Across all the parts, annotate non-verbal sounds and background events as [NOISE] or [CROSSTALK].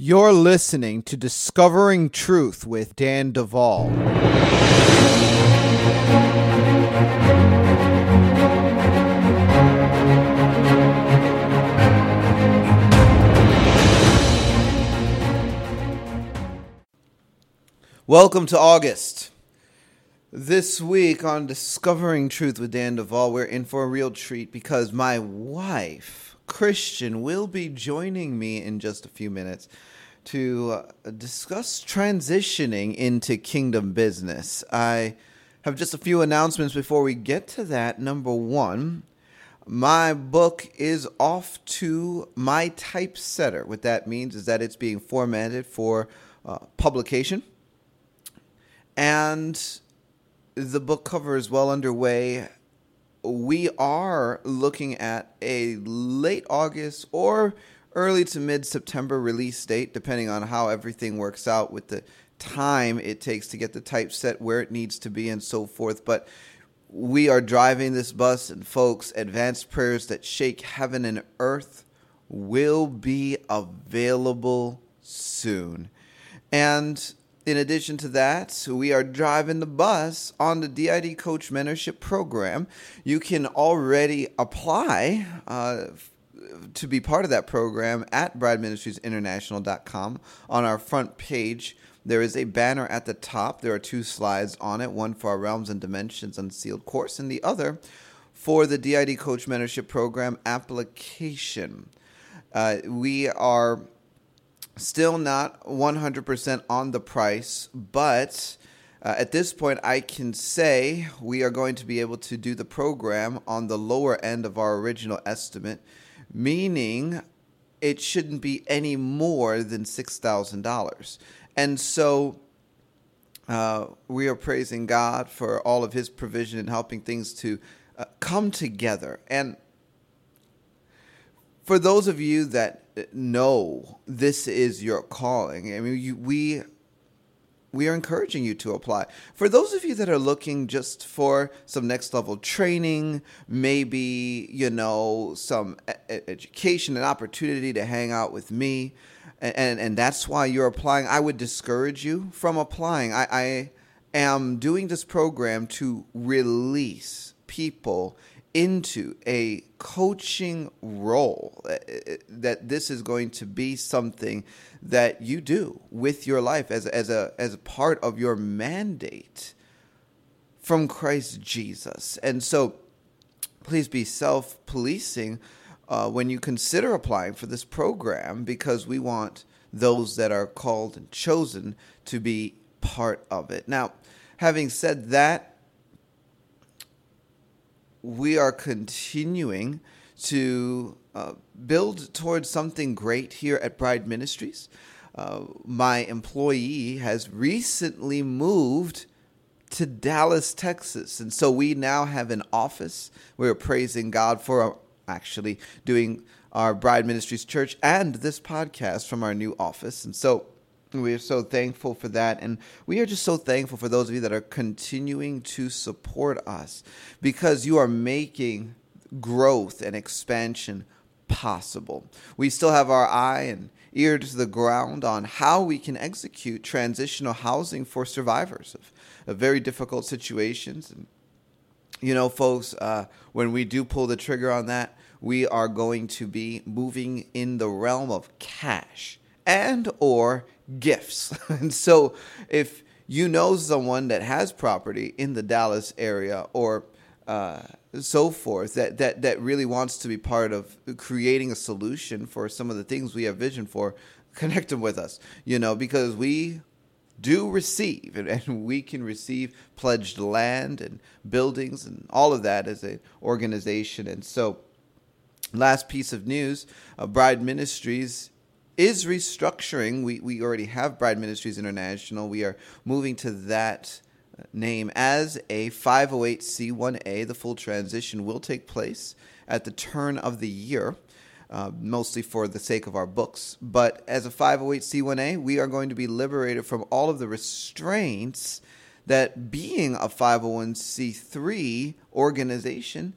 You're listening to Discovering Truth with Dan Duval. Welcome to August. This week on Discovering Truth with Dan Duval, we're in for a real treat because my wife, Christian, will be joining me in just a few minutes to uh, discuss transitioning into kingdom business. I have just a few announcements before we get to that. Number one, my book is off to my typesetter. What that means is that it's being formatted for uh, publication. And the book cover is well underway. We are looking at a late August or early to mid September release date, depending on how everything works out with the time it takes to get the typeset where it needs to be and so forth. But we are driving this bus, and folks, advanced prayers that shake heaven and earth will be available soon. And in addition to that, we are driving the bus on the DID Coach Mentorship Program. You can already apply uh, to be part of that program at brideministriesinternational.com. On our front page, there is a banner at the top. There are two slides on it one for our Realms and Dimensions Unsealed course, and the other for the DID Coach Mentorship Program application. Uh, we are Still not 100% on the price, but uh, at this point, I can say we are going to be able to do the program on the lower end of our original estimate, meaning it shouldn't be any more than $6,000. And so uh, we are praising God for all of His provision and helping things to uh, come together. And for those of you that know this is your calling. I mean, you, we we are encouraging you to apply. For those of you that are looking just for some next level training, maybe, you know, some education and opportunity to hang out with me, and, and, and, that's why you're applying, I would discourage you from applying. I, I am doing this program to release people into a coaching role uh, uh, that this is going to be something that you do with your life as, as a as a part of your mandate from Christ Jesus. And so please be self-policing uh, when you consider applying for this program because we want those that are called and chosen to be part of it. Now, having said that, we are continuing to uh, build towards something great here at Bride Ministries. Uh, my employee has recently moved to Dallas, Texas. And so we now have an office. We're praising God for actually doing our Bride Ministries Church and this podcast from our new office. And so we are so thankful for that. And we are just so thankful for those of you that are continuing to support us because you are making growth and expansion possible. We still have our eye and ear to the ground on how we can execute transitional housing for survivors of, of very difficult situations. And, you know, folks, uh, when we do pull the trigger on that, we are going to be moving in the realm of cash and or gifts. [LAUGHS] and so if you know someone that has property in the Dallas area or uh, so forth that, that, that really wants to be part of creating a solution for some of the things we have vision for, connect them with us, you know, because we do receive and, and we can receive pledged land and buildings and all of that as an organization. And so, last piece of news uh, Bride Ministries is restructuring. We, we already have Bride Ministries International. We are moving to that uh, name as a 508c1a. The full transition will take place at the turn of the year. Uh, mostly for the sake of our books. But as a 508c1a, we are going to be liberated from all of the restraints that being a 501c3 organization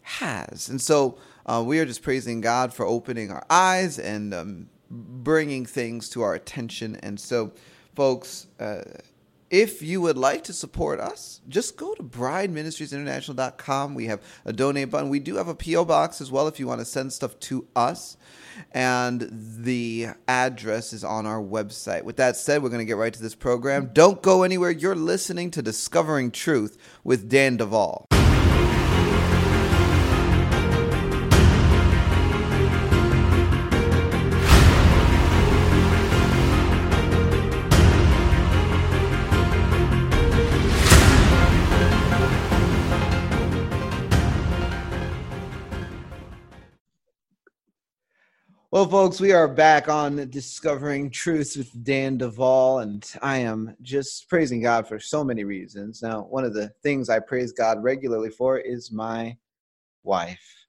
has. And so uh, we are just praising God for opening our eyes and um, bringing things to our attention. And so, folks, uh, if you would like to support us, just go to brideministriesinternational.com. We have a donate button. We do have a P.O. box as well if you want to send stuff to us. And the address is on our website. With that said, we're going to get right to this program. Don't go anywhere. You're listening to Discovering Truth with Dan Duval. Well, folks, we are back on Discovering Truths with Dan Duval, and I am just praising God for so many reasons. Now, one of the things I praise God regularly for is my wife.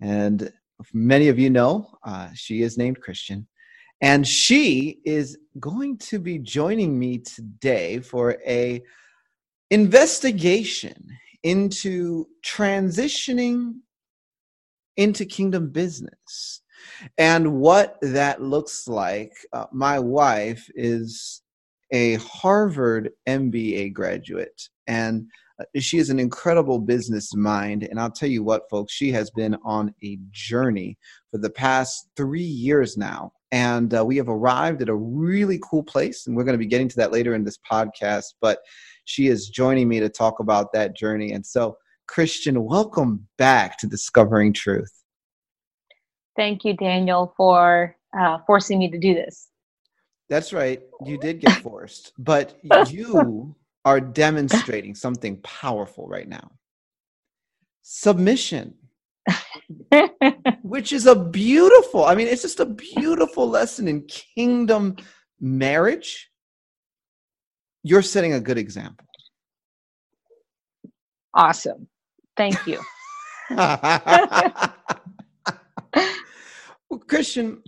And many of you know uh, she is named Christian. And she is going to be joining me today for a investigation into transitioning into kingdom business and what that looks like, uh, my wife is a Harvard MBA graduate, and uh, she is an incredible business mind. And I'll tell you what, folks, she has been on a journey for the past three years now. And uh, we have arrived at a really cool place, and we're going to be getting to that later in this podcast. But she is joining me to talk about that journey. And so, Christian, welcome back to Discovering Truth. Thank you, Daniel, for uh, forcing me to do this. That's right. You did get forced, but [LAUGHS] you are demonstrating something powerful right now submission, which is a beautiful, I mean, it's just a beautiful lesson in kingdom marriage. You're setting a good example. Awesome. Thank you. [LAUGHS] [LAUGHS] Well, Christian,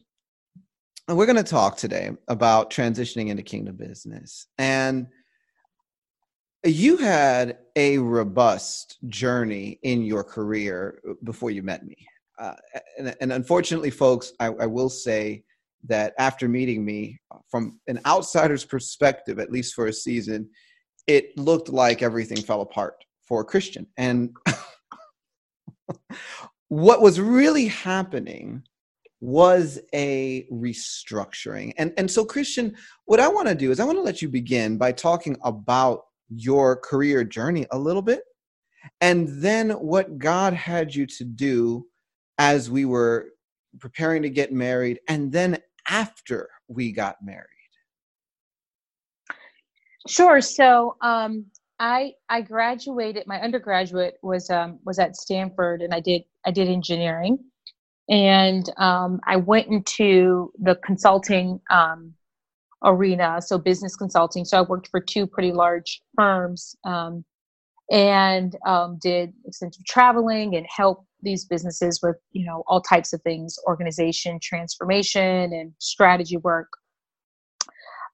we're going to talk today about transitioning into kingdom business. And you had a robust journey in your career before you met me. Uh, and, and, unfortunately, folks, I, I will say that after meeting me, from an outsider's perspective, at least for a season, it looked like everything fell apart for a Christian. And [LAUGHS] what was really happening was a restructuring. And, and so, Christian, what I want to do is I want to let you begin by talking about your career journey a little bit, and then what God had you to do as we were preparing to get married, and then after we got married. Sure. So, um, I I graduated. My undergraduate was um, was at Stanford, and I did I did engineering and um, I went into the consulting um, arena, so business consulting. So I worked for two pretty large firms um, and um, did extensive traveling and helped these businesses with you know all types of things, organization transformation and strategy work.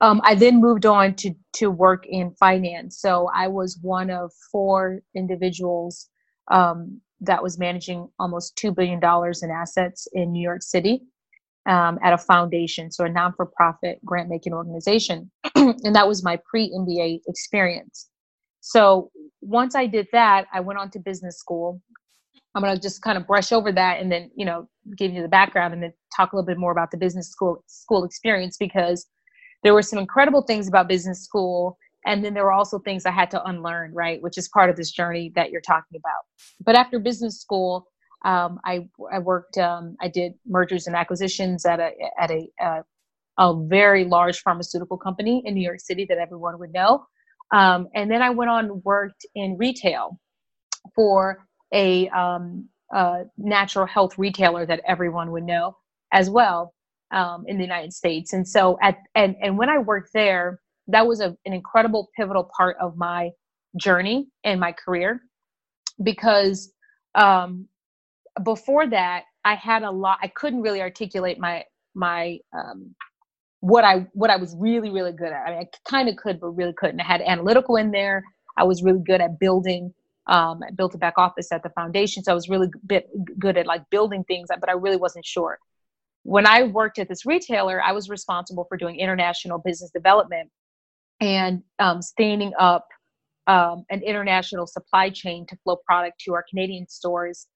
Um, I then moved on to to work in finance. So I was one of four individuals um, that was managing almost $2 billion in assets in New York City um, at a foundation, so a non for profit grant making organization. [CLEARS THROAT] and that was my pre MBA experience. So once I did that, I went on to business school. I'm going to just kind of brush over that and then, you know, give you the background and then talk a little bit more about the business school school experience because there were some incredible things about business school and then there were also things i had to unlearn right which is part of this journey that you're talking about. But after business school um, I, I worked um, i did mergers and acquisitions at a at a, a, a very large pharmaceutical company in new york city that everyone would know. Um, and then i went on worked in retail for a, um, a natural health retailer that everyone would know as well um, in the united states. And so at and, and when i worked there that was a, an incredible pivotal part of my journey and my career because um, before that i had a lot i couldn't really articulate my my um, what i what i was really really good at. I mean i kind of could but really couldn't. I had analytical in there. I was really good at building um, i built a back office at the foundation so i was really bit good at like building things but i really wasn't sure. When I worked at this retailer, I was responsible for doing international business development and um, standing up um, an international supply chain to flow product to our Canadian stores.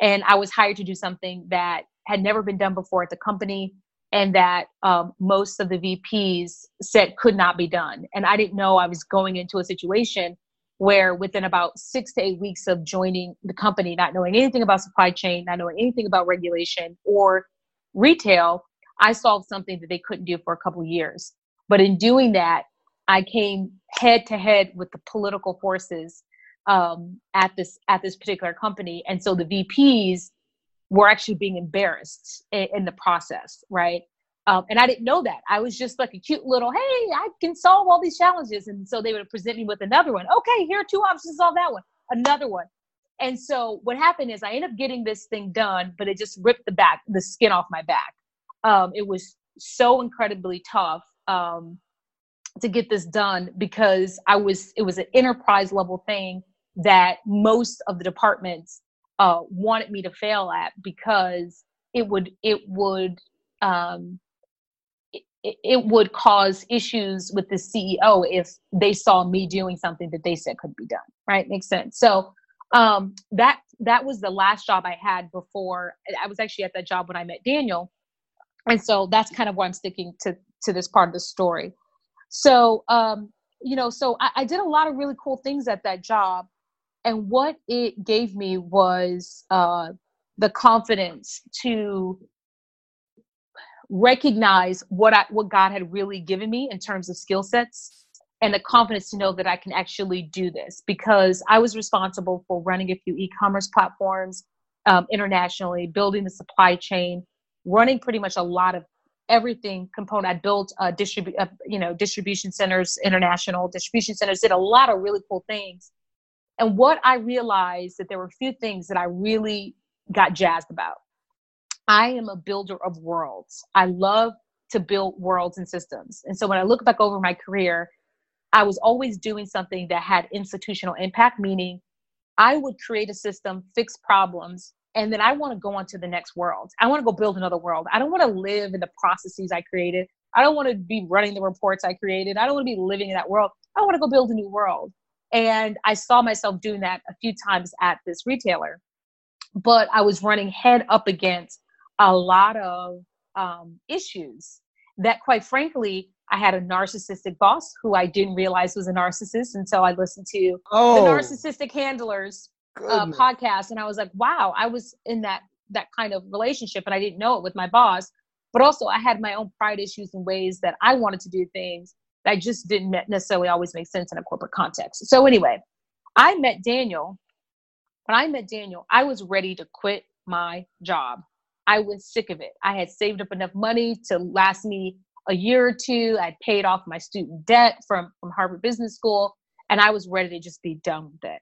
And I was hired to do something that had never been done before at the company and that um, most of the VPs said could not be done. And I didn't know I was going into a situation where within about six to eight weeks of joining the company, not knowing anything about supply chain, not knowing anything about regulation or retail, I solved something that they couldn't do for a couple years. But in doing that, I came head to head with the political forces um, at this at this particular company, and so the VPs were actually being embarrassed in, in the process, right? Um, and I didn't know that. I was just like a cute little, hey, I can solve all these challenges. And so they would present me with another one. Okay, here are two options solve that one. Another one. And so what happened is I ended up getting this thing done, but it just ripped the back, the skin off my back. Um, it was so incredibly tough um, to get this done because I was, it was an enterprise level thing that most of the departments uh, wanted me to fail at because it would, it would, um, it, it would cause issues with the CEO if they saw me doing something that they said could be done. Right? Makes sense. So um, that that was the last job I had before. I was actually at that job when I met Daniel, and so that's kind of why I'm sticking to to this part of the story. So um, you know, so I, I did a lot of really cool things at that job, and what it gave me was uh, the confidence to recognize what I what God had really given me in terms of skill sets and the confidence to know that I can actually do this because I was responsible for running a few e-commerce platforms um, internationally, building the supply chain, running pretty much a lot of everything component. I built uh, distribute, uh, you know, distribution centers, international distribution centers, did a lot of really cool things. And what I realized that there were a few things that I really got jazzed about. I am a builder of worlds. I love to build worlds and systems. And so when I look back over my career, I was always doing something that had institutional impact, meaning I would create a system, fix problems, and then I want to go on to the next world. I want to go build another world. I don't want to live in the processes I created. I don't want to be running the reports I created. I don't want to be living in that world. I want to go build a new world. And I saw myself doing that a few times at this retailer. But I was running head up against a lot of um, issues that, quite frankly, I had a narcissistic boss who I didn't realize was a narcissist until I listened to oh, the Narcissistic Handlers uh, podcast, and I was like, "Wow!" I was in that that kind of relationship, and I didn't know it with my boss. But also, I had my own pride issues and ways that I wanted to do things that just didn't necessarily always make sense in a corporate context. So anyway, I met Daniel. When I met Daniel, I was ready to quit my job. I was sick of it. I had saved up enough money to last me a year or two. I'd paid off my student debt from, from Harvard Business School, and I was ready to just be done with it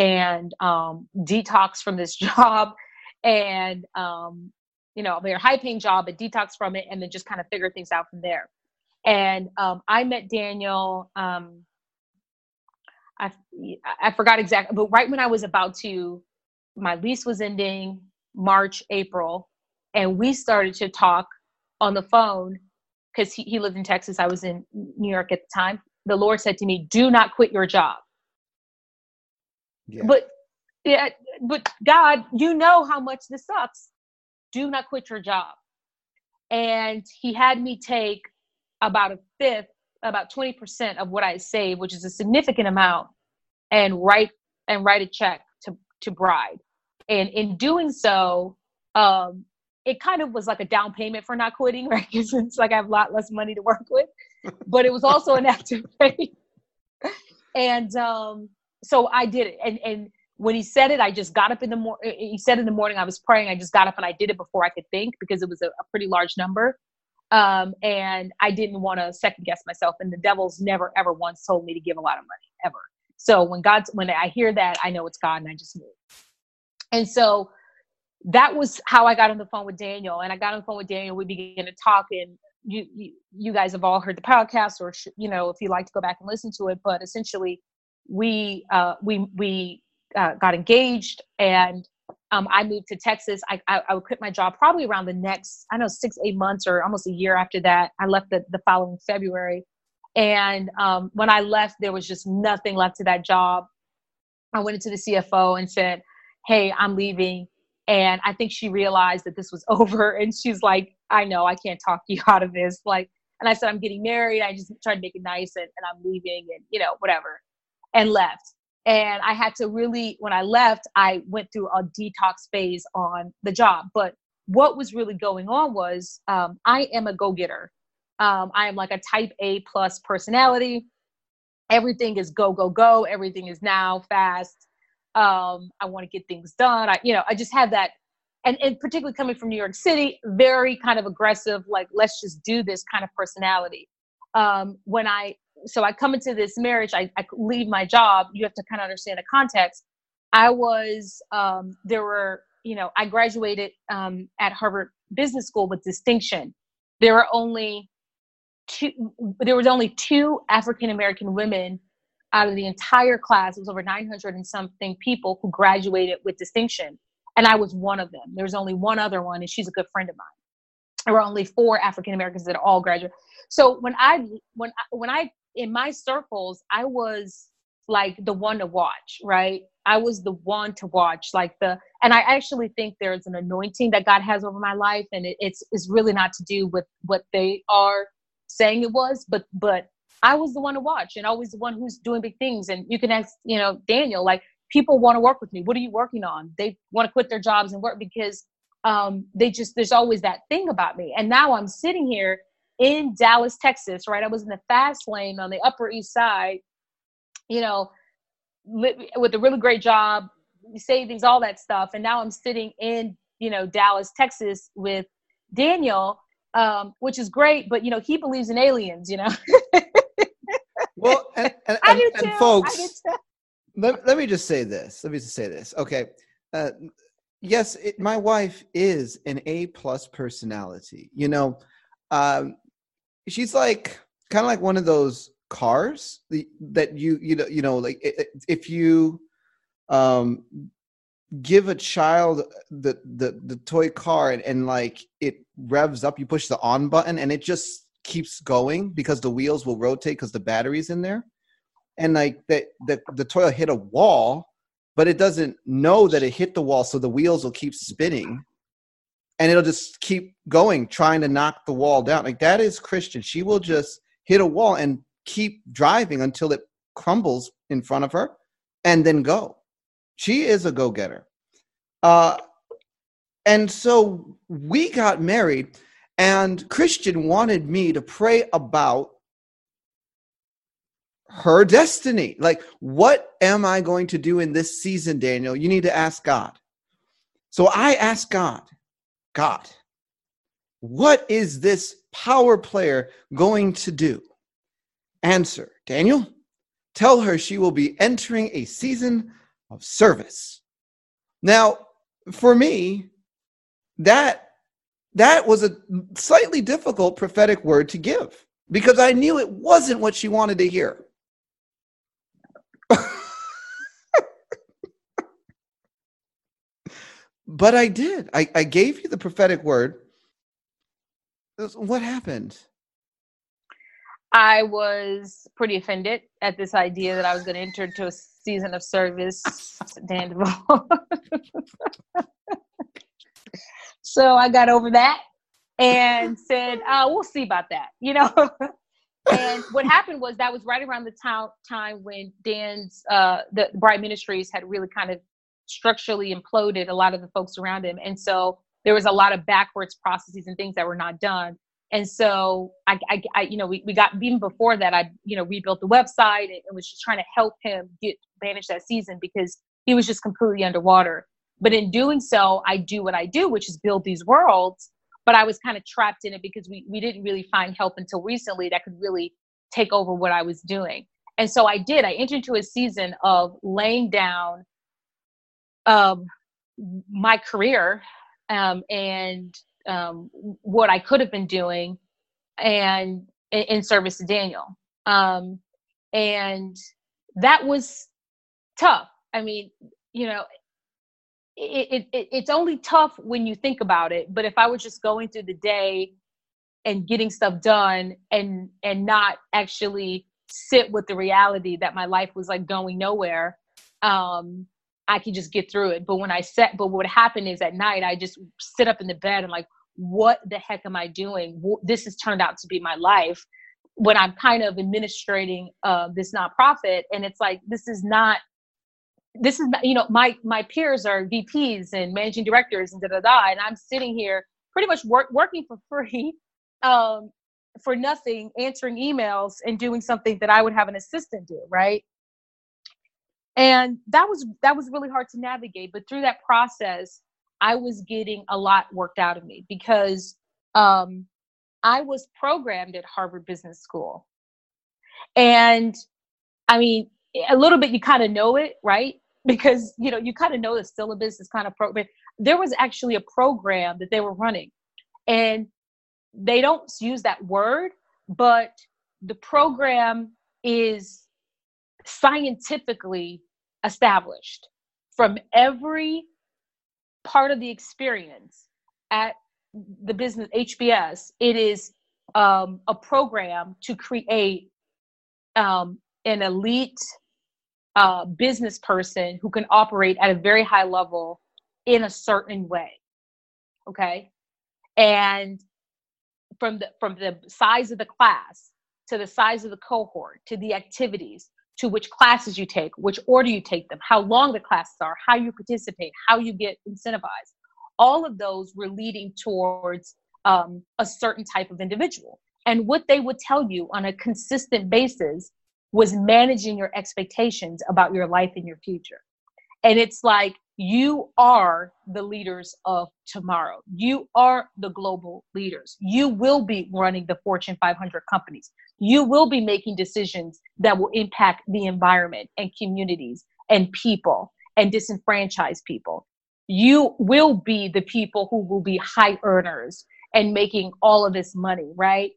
and um, detox from this [LAUGHS] job and, um, you know, very high paying job, but detox from it, and then just kind of figure things out from there. And um, I met Daniel. Um, I, I forgot exactly, but right when I was about to, my lease was ending March, April, and we started to talk on the phone because he, he lived in Texas. I was in New York at the time. The Lord said to me, Do not quit your job. Yeah. But yeah, but God, you know how much this sucks. Do not quit your job. And he had me take about a fifth, about 20% of what I saved, which is a significant amount, and write and write a check to, to bride. And in doing so, um, it kind of was like a down payment for not quitting, [LAUGHS] right? Because it's like I have a lot less money to work with, but it was also an act of faith. And um, so I did it. And and when he said it, I just got up in the morning. He said in the morning, I was praying. I just got up and I did it before I could think because it was a, a pretty large number. Um, and I didn't want to second guess myself. And the devil's never ever once told me to give a lot of money ever. So when God's when I hear that, I know it's God, and I just move. And so that was how I got on the phone with Daniel. And I got on the phone with Daniel. We began to talk, and you, you, you guys have all heard the podcast, or you know, if you like to go back and listen to it. But essentially, we uh, we we uh, got engaged, and um, I moved to Texas. I, I, I, would quit my job probably around the next, I know, six, eight months or almost a year after that. I left the, the following February. And um, when I left, there was just nothing left to that job. I went into the CFO and said, Hey, I'm leaving. And I think she realized that this was [LAUGHS] over. And she's like, I know, I can't talk you [LAUGHS] out of this. Like, and I said, I'm getting married. I just tried to make it nice and, and I'm leaving and, you know, whatever, and left. And I had to really, when I left, I went through a detox phase on the job. But what was really going on was um, I am a go getter. Um, I am like a type A plus personality. Everything is go, go, go. Everything is now fast. Um, I want to get things done. I, you know, I just have that and, and particularly coming from New York City, very kind of aggressive, like let's just do this kind of personality. Um, when I so I come into this marriage, I, I leave my job. You have to kind of understand the context. I was um, there were you know I graduated um, at Harvard Business School with distinction. There were only two. There was only two African American women out of the entire class. It was over 900 and something people who graduated with distinction and I was one of them. There was only one other one, and she's a good friend of mine. There were only four African Americans that all graduated. So when I when I, when I in my circles, I was like the one to watch, right? I was the one to watch, like the, and I actually think there's an anointing that God has over my life, and it, it's it's really not to do with what they are saying it was, but but I was the one to watch, and always the one who's doing big things. And you can ask, you know, Daniel, like people want to work with me. What are you working on? They want to quit their jobs and work because um, they just there's always that thing about me. And now I'm sitting here in Dallas, Texas, right? I was in the fast lane on the Upper East Side, you know, with a really great job, savings, all that stuff. And now I'm sitting in, you know, Dallas, Texas with Daniel, um, which is great, but you know, he believes in aliens, you know. [LAUGHS] well, and, and, and, and folks, let, let me just say this. Let me just say this. Okay. Uh, yes, it, my wife is an A plus personality. You know, um, she's like kind of like one of those cars that you you know you know like if you um give a child the the the toy car and, and like it revs up you push the on button and it just keeps going because the wheels will rotate because the battery's in there. And like the, the the toilet hit a wall but it doesn't know that it hit the wall so the wheels will keep spinning and it'll just keep going trying to knock the wall down like that is christian she will just hit a wall and keep driving until it crumbles in front of her and then go she is a go-getter uh and so we got married and christian wanted me to pray about her destiny. Like, what am I going to do in this season, Daniel? You need to ask God. So I asked God, God, what is this power player going to do? Answer, Daniel, tell her she will be entering a season of service. Now, for me, that that was a slightly difficult prophetic word to give because I knew it wasn't what she wanted to hear. But I did. I, I gave you the prophetic word. What happened? I was pretty offended at this idea that I was going to enter into a season of service, Danville. [LAUGHS] so I got over that and said, uh, "We'll see about that," you know [LAUGHS] and what happened was that was right around the time time when Dan's uh, the Bride Ministries had really kind of structurally imploded a lot of the folks around him, and so there was a lot of backwards processes and things that were not done. And so I, I, I you know, we, we got even before that, I, you know, rebuilt the website and, and was just trying to help him get manage that season because he was just completely underwater. But in doing so, I do what I do, which is build these worlds but I was kind of trapped in it because we, we didn't really find help until recently that could really take over what I was doing. And so I did. I entered into a season of laying down um, my career um, and um, what I could have been doing and in service to Daniel. Um, and that was tough. I mean, you know, it, it, it's only tough when you think about it. But if I was just going through the day and getting stuff done and and not actually sit with the reality that my life was like going nowhere, um, I could just get through it. But when I set, but what happened is at night I just sit up in the bed and like, what the heck am I doing? This has turned out to be my life. When I'm kind of administrating uh, this nonprofit, and it's like this is not this is you know my my peers are VPs and managing directors and da da da, and I'm sitting here pretty much work, working for free, [LAUGHS] um, for nothing, answering emails and doing something that I would have an assistant do, right? And that was that was really hard to navigate, but through that process, I was getting a lot worked out of me because um, I was programmed at Harvard Business School, and I mean a little bit you kind of know it right? [LAUGHS] Because you know you kind of know the syllabus is kind of program there was actually a program that they were running. And they don't use that word but the program is scientifically established from every part of the experience at the business hbs it is um, a program to create um, an elite uh, business person who can operate at a very high level in a certain way okay? And from the from the size of the class to the size of the cohort to the activities to which classes you take which order you take them how long the classes are how you participate how you get incentivized all of those were leading towards um, a certain type of individual and what they would tell you on a consistent basis was managing your expectations about your life and your future. And it's like you are the leaders of tomorrow. You are the global leaders. You will be running the Fortune 500 companies. You will be making decisions that will impact the environment and communities and people and disenfranchised people. You will be the people who will be high earners and making all of this money, right?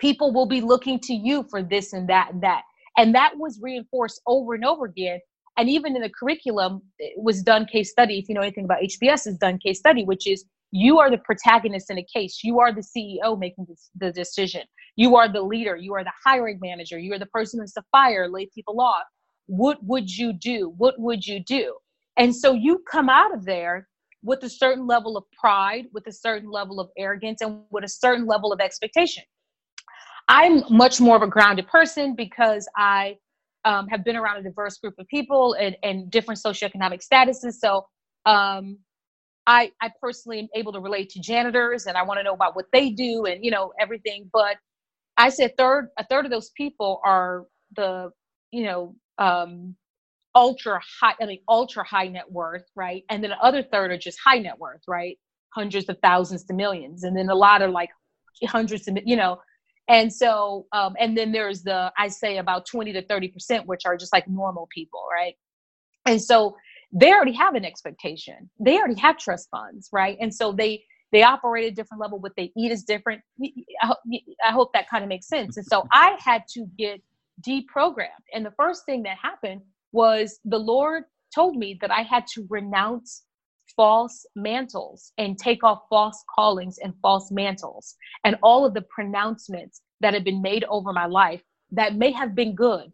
people will be looking to you for this and that and that. And that was reinforced over and over again. And even in the curriculum, it was done case study. If you know anything about HBS, is done case study, which is you are the protagonist in a case. You are the CEO making the decision. You are the leader. You are the hiring manager. You are the person who's to fire, lay people off. What would you do? What would you do? And so you come out of there with a certain level of pride, with a certain level of arrogance, and with a certain level of expectation. I'm much more of a grounded person because I um, have been around a diverse group of people and, and different socioeconomic statuses. So um, I, I personally am able to relate to janitors and I want to know about what they do and, you know, everything. But I said third, a third of those people are the, you know, um, ultra high, I mean, ultra high net worth, right? And then the other third are just high net worth, right? Hundreds of thousands to millions. And then a lot are like hundreds of, you know, and so um, and then there's the i say about 20 to 30 percent which are just like normal people right? And so they already have an expectation. They already have trust funds right? And so they they operate at a different level. What they eat is different. I, I hope that kind of makes sense. And so [LAUGHS] i had to get deprogrammed. And the first thing that happened was the lord told me that i had to renounce false mantles and take off false callings and false mantles and all of the pronouncements that have been made over my life that may have been good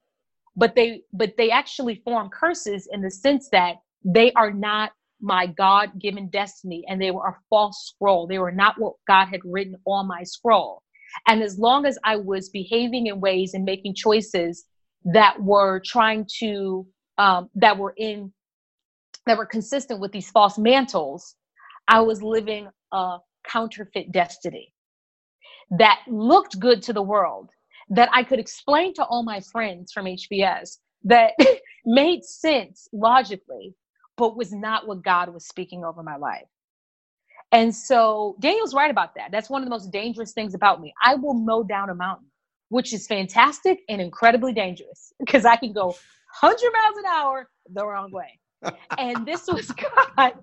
but they but they actually form curses in the sense that they are not my god given destiny and they were a false scroll. They were not what god had written on my scroll. And as long as i was behaving in ways and making choices that were trying to um, that were in that were consistent with these false mantles, I was living a counterfeit destiny that looked good to the world, that I could explain to all my friends from HBS, that [LAUGHS] made sense logically, but was not what God was speaking over my life. And so Daniel's right about that. That's one of the most dangerous things about me. I will mow down a mountain, which is fantastic and incredibly dangerous [LAUGHS] because I can go 100 miles an hour the wrong way and this was [LAUGHS] God.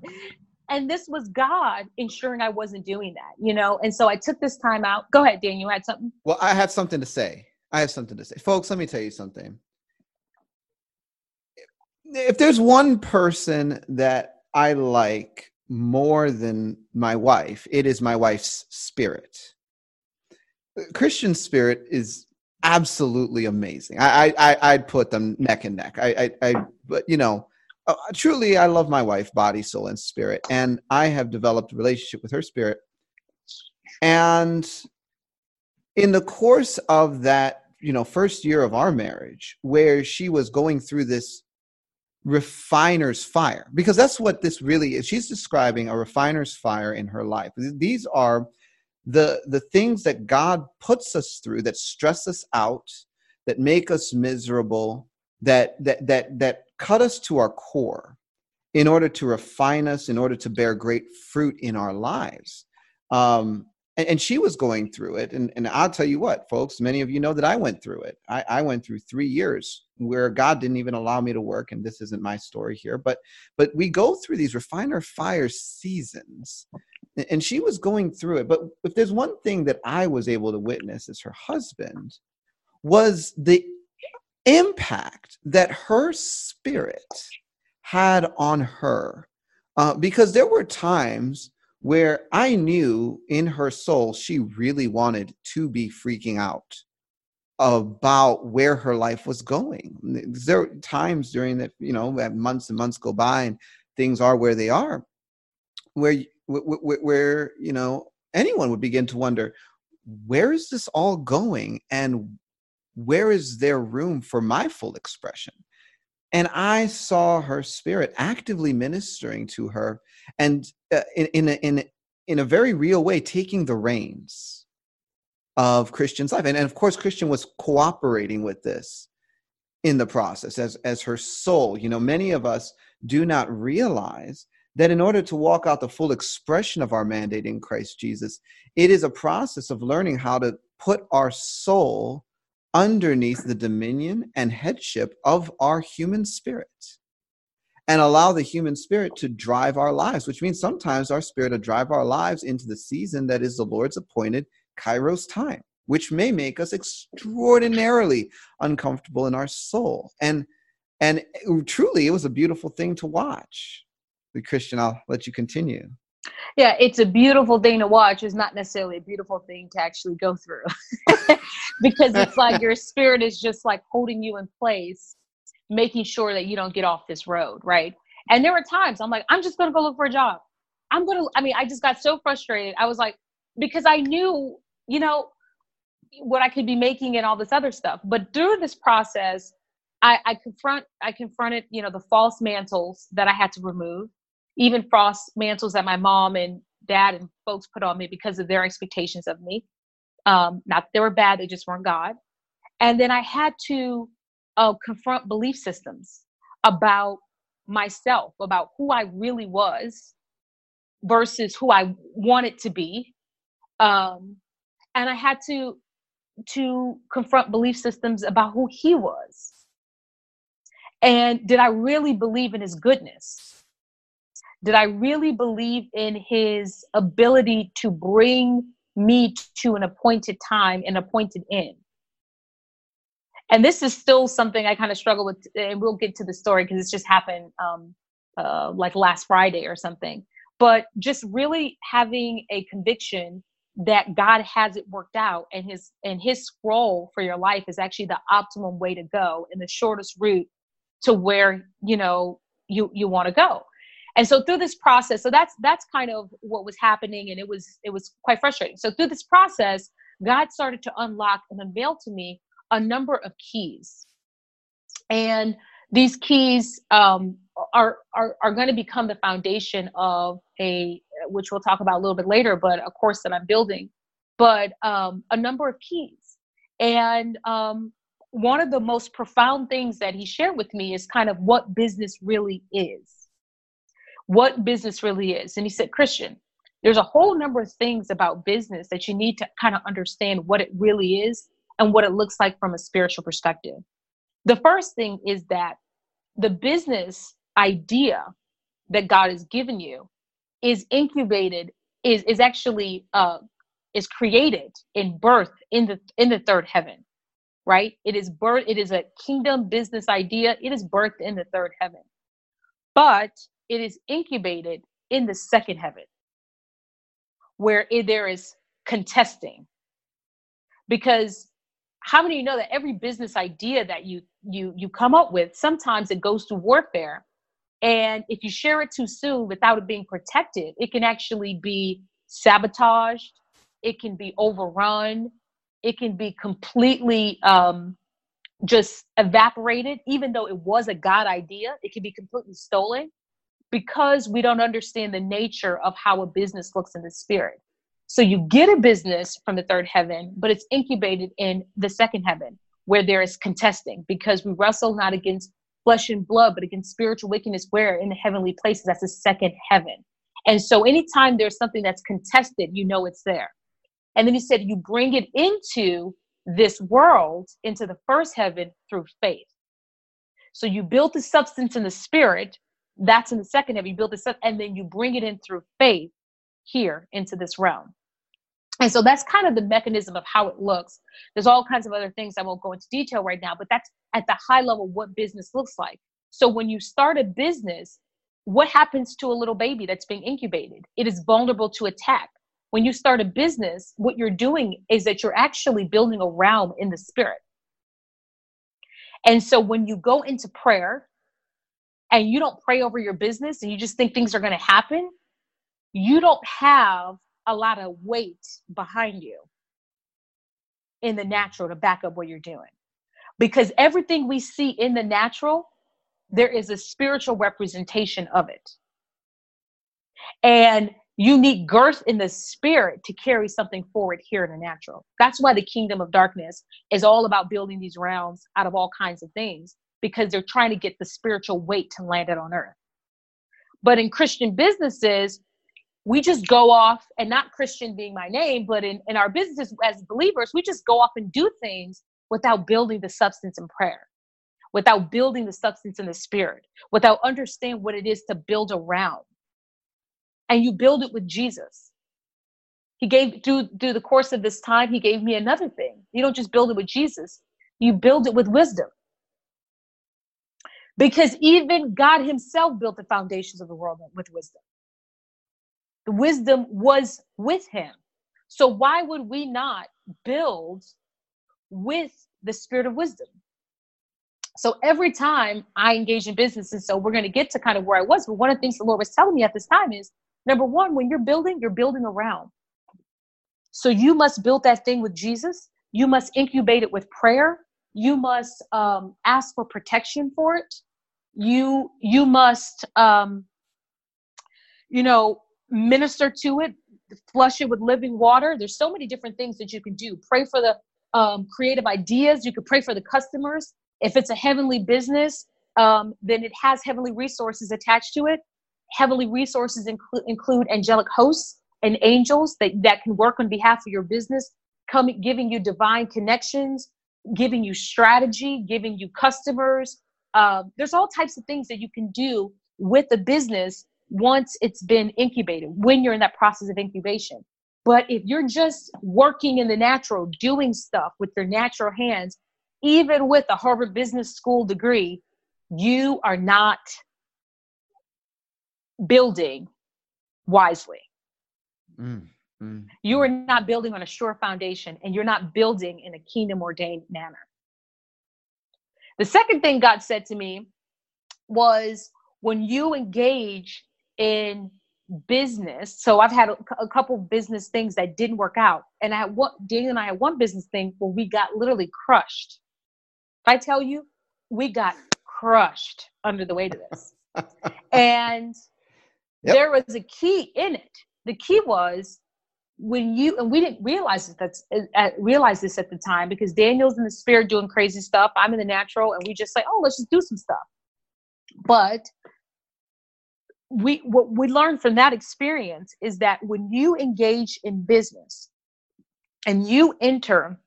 And this was God ensuring I wasn't doing that, you know? And so I took this time out. Go ahead, Dan, you had something? Well, I have something to say. I have something to say. Folks, let me tell you something. If there's one person that I like more than my wife, it is my wife's spirit. Christian spirit is absolutely amazing. I, I, I'd put them neck and neck. I, I, I but you know, uh, truly, I love my wife, body, soul, and spirit, and I have developed a relationship with her spirit. And in the course of that, you know, first year of our marriage, where she was going through this refiner's fire, because that's what this really is. She's describing a refiner's fire in her life. These are the the things that God puts us through that stress us out, that make us miserable, that that that that cut us to our core in order to refine us, in order to bear great fruit in our lives. Um, and, and, she was going through it. And, and I'll tell you what, folks, many of you know that I went through it. I, I went through three years where God didn't even allow me to work. And this isn't my story here, but but we go through these refiner fire seasons and she was going through it but if there's one thing that i was able to witness as her husband was the impact that her spirit had on her uh, because there were times where i knew in her soul she really wanted to be freaking out about where her life was going. There are times during that you know that months and months go by and things are where they are where where, where you know anyone would begin to wonder where is this all going and where is there room for my full expression? And i saw her spirit actively ministering to her and uh, in, in, a, in, in a very real way taking the reins of christian's life. And, and of course christian was cooperating with this in the process as as her soul. You know many of us do not realize that in order to walk out the full expression of our mandate in Christ Jesus, it is a process of learning how to put our soul underneath the dominion and headship of our human spirit and allow the human spirit to drive our lives, which means sometimes our spirit will drive our lives into the season that is the Lord's appointed Kairos time, which may make us extraordinarily uncomfortable in our soul. And and truly, it was a beautiful thing to watch Christian, I'll let you continue. Yeah, it's a beautiful thing to watch. It's not necessarily a beautiful thing to actually go through [LAUGHS] because it's like your spirit is just like holding you in place, making sure that you don't get off this road, right? And there were times I'm like, I'm just to go look for a job. I'm to, I mean, I just got so frustrated. I was like, because I knew, you know, what I could be making and all this other stuff. But through this process, I, I confront, I confronted, you know, the false mantles that I had to remove even frost mantles that my mom and dad and folks put on me because of their expectations of me. Um, not that they were bad, they just weren't God. And then I had to uh, confront belief systems about myself, about who I really was versus who I wanted to be. Um, and I had to to confront belief systems about who he was. And did I really believe in his goodness? Did I really believe in his ability to bring me to an appointed time, and appointed end? And this is still something I kind of struggle with, and we'll get to the story because it's just happened um, uh, like last Friday or something. But just really having a conviction that God has it worked out, and His and His scroll for your life is actually the optimum way to go and the shortest route to where you know you you want to go and so through this process so that's that's kind of what was happening and it was it was quite frustrating. So through this process god started to unlock and unveil to me a number of keys. And these keys um, are are, are going to become the foundation of a which we'll talk about a little bit later but a course that i'm building. But um, a number of keys. And um, one of the most profound things that he shared with me is kind of what business really is what business really is. And he said, Christian, there's a whole number of things about business that you need to kind of understand what it really is and what it looks like from a spiritual perspective. The first thing is that the business idea that God has given you is incubated, is is actually uh, is created in birth in the in the third heaven, right? It is birth. It is a kingdom business idea. It is birthed in the third heaven, but it is incubated in the second heaven where it, there is contesting. Because how many of you know that every business idea that you you you come up with sometimes it goes through warfare. And if you share it too soon without it being protected it can actually be sabotaged. It can be overrun. It can be completely um, just evaporated. Even though it was a god idea it can be completely stolen because we don't understand the nature of how a business looks in the spirit so you get a business from the third heaven, but it's incubated in the second heaven where there is contesting because we wrestle not against flesh and blood, but against spiritual wickedness where in the heavenly places. That's the second heaven. And so anytime there's something that's contested, you know it's there. And then he said, you bring it into this world, into the first heaven through faith. So you build the substance in the spirit, that's in the second heaven. You build this up and then you bring it in through faith here into this realm. And so that's kind of the mechanism of how it looks. There's all kinds of other things I won't go into detail right now, but that's at the high level what business looks like. So when you start a business, what happens to a little baby that's being incubated? It is vulnerable to attack. When you start a business, what you're doing is that you're actually building a realm in the spirit. And so when you go into prayer and you don't pray over your business and you just think things are going to happen, you don't have a lot of weight behind you in the natural to back up what you're doing. Because everything we see in the natural, there is a spiritual representation of it. And you need girth in the spirit to carry something forward here in the natural. That's why the kingdom of darkness is all about building these realms out of all kinds of things because they're trying to get the spiritual weight to land it on earth. But in Christian businesses, we just go off and not christian being my name but in, in our businesses as believers we just go off and do things without building the substance in prayer without building the substance in the spirit without understand what it is to build around. And you build it with jesus. He gave through through the course of this time he gave me another thing. You don't just build it with jesus. You build it with wisdom because even god himself built the foundations of the world with wisdom the wisdom was with him. So why would we not build with the spirit of wisdom? So every time I engage in business, and so we're going to get to kind of where I was, but one of the things the Lord was telling me at this time is number one, when you're building, you're building around. So you must build that thing with Jesus. You must incubate it with prayer. You must um, ask for protection for it. You you must um, you know minister to it, flush it with living water. There's so many different things that you can do. Pray for the um, creative ideas. You could pray for the customers. If it's a heavenly business, um, then it has heavenly resources attached to it. Heavenly resources include include angelic hosts and angels that, that can work on behalf of your business, coming giving you divine connections, giving you strategy, giving you customers. Uh, there's all types of things that you can do with a business once it's been incubated, when you're in that process of incubation. But if you're just working in the natural, doing stuff with your natural hands, even with a Harvard Business School degree, you are not building wisely. Mm, mm, you are not building on a sure foundation and you're not building in a kingdom ordained manner. The second thing God said to me was when you engage in business. So I've had a, a couple business things that didn't work out. And I had one, Daniel and I had one business thing where we got literally crushed. If I tell you, we got crushed under the weight of this. [LAUGHS] and yep. there was a key in it. The key was when you and we didn't realize it that's uh, realize this at the time because Daniel's in the spirit doing crazy stuff. I'm in the natural, and we just say, "Oh, let's just do some stuff." But we what we learned from that experience is that when you engage in business and you enter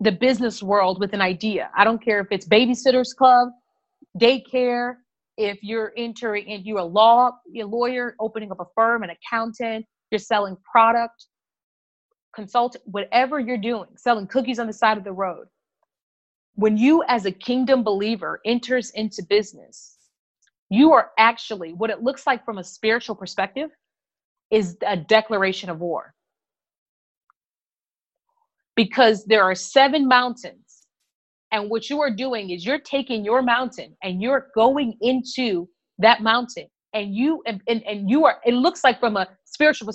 the business world with an idea i don't care if it's babysitters club daycare if you're entering and you're a law a lawyer opening up a firm an accountant you're selling product consult whatever you're doing selling cookies on the side of the road. When you as a kingdom believer enters into business you are actually what it looks like from a spiritual perspective is a declaration of war. Because there are seven mountains and what you are doing is you're taking your mountain and you're going into that mountain and you and, and, and you are it looks like from a spiritual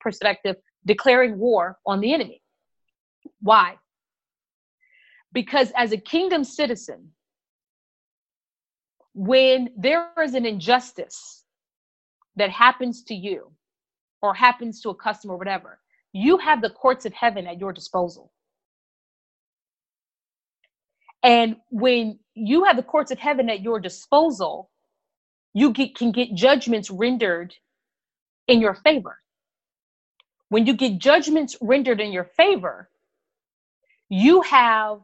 perspective declaring war on the enemy. Why? Because as a kingdom citizen when there is an injustice that happens to you or happens to a customer or whatever you have the courts of heaven at your disposal. And when you have the courts of heaven at your disposal you get, can get judgments rendered in your favor. When you get judgments rendered in your favor, you have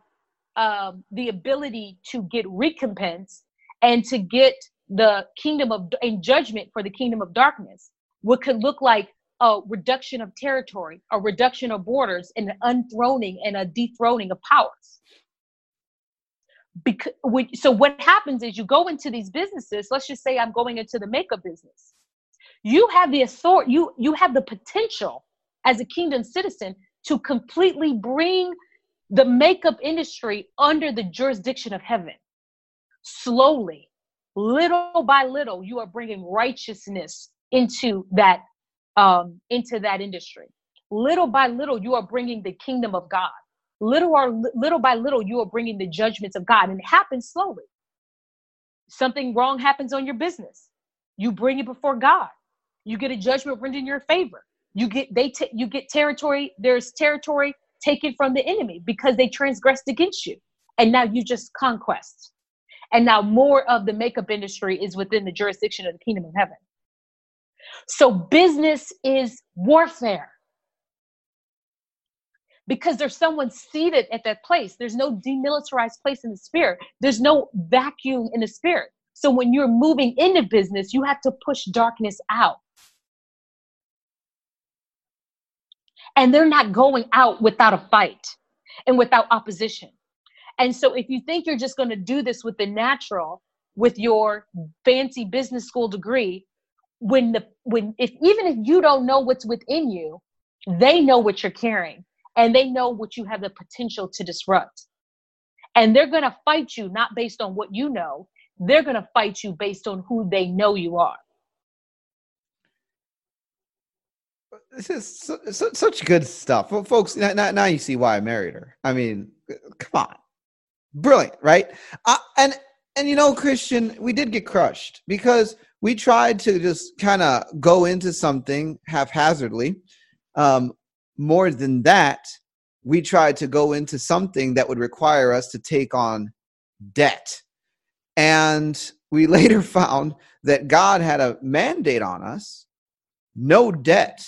um, the ability to get recompense and to get the kingdom of in judgment for the kingdom of darkness. What could look like a reduction of territory, a reduction of borders, and an unthroning and a dethroning of powers because so what happens is you go into these businesses let's just say i'm going into the makeup business you have the authority you you have the potential as a kingdom citizen to completely bring the makeup industry under the jurisdiction of heaven. Slowly little by little you are bringing righteousness into that um into that industry. Little by little you are bringing the kingdom of god. Little or little by little you are bringing the judgments of god and it happens slowly. Something wrong happens on your business. You bring it before god you get a judgment rendered in your favor you get they t- you get territory there's territory taken from the enemy because they transgressed against you and now you just conquest and now more of the makeup industry is within the jurisdiction of the kingdom of heaven so business is warfare because there's someone seated at that place. There's no demilitarized place in the spirit, there's no vacuum in the spirit. So when you're moving into business, you have to push darkness out. And they're not going out without a fight and without opposition. And so if you think you're just going to do this with the natural, with your fancy business school degree, when the when if even if you don't know what's within you, they know what you're carrying and they know what you have the potential to disrupt. And they're going to fight you not based on what you know, they're going to fight you based on who they know you are. This is such good stuff. Well, folks, now, now you see why I married her. I mean, come on. Brilliant, right? Uh, and and you know, Christian, we did get crushed because we tried to just kind of go into something haphazardly um, more than that, we tried to go into something that would require us to take on debt. And we [LAUGHS] later found that God had a mandate on us no debt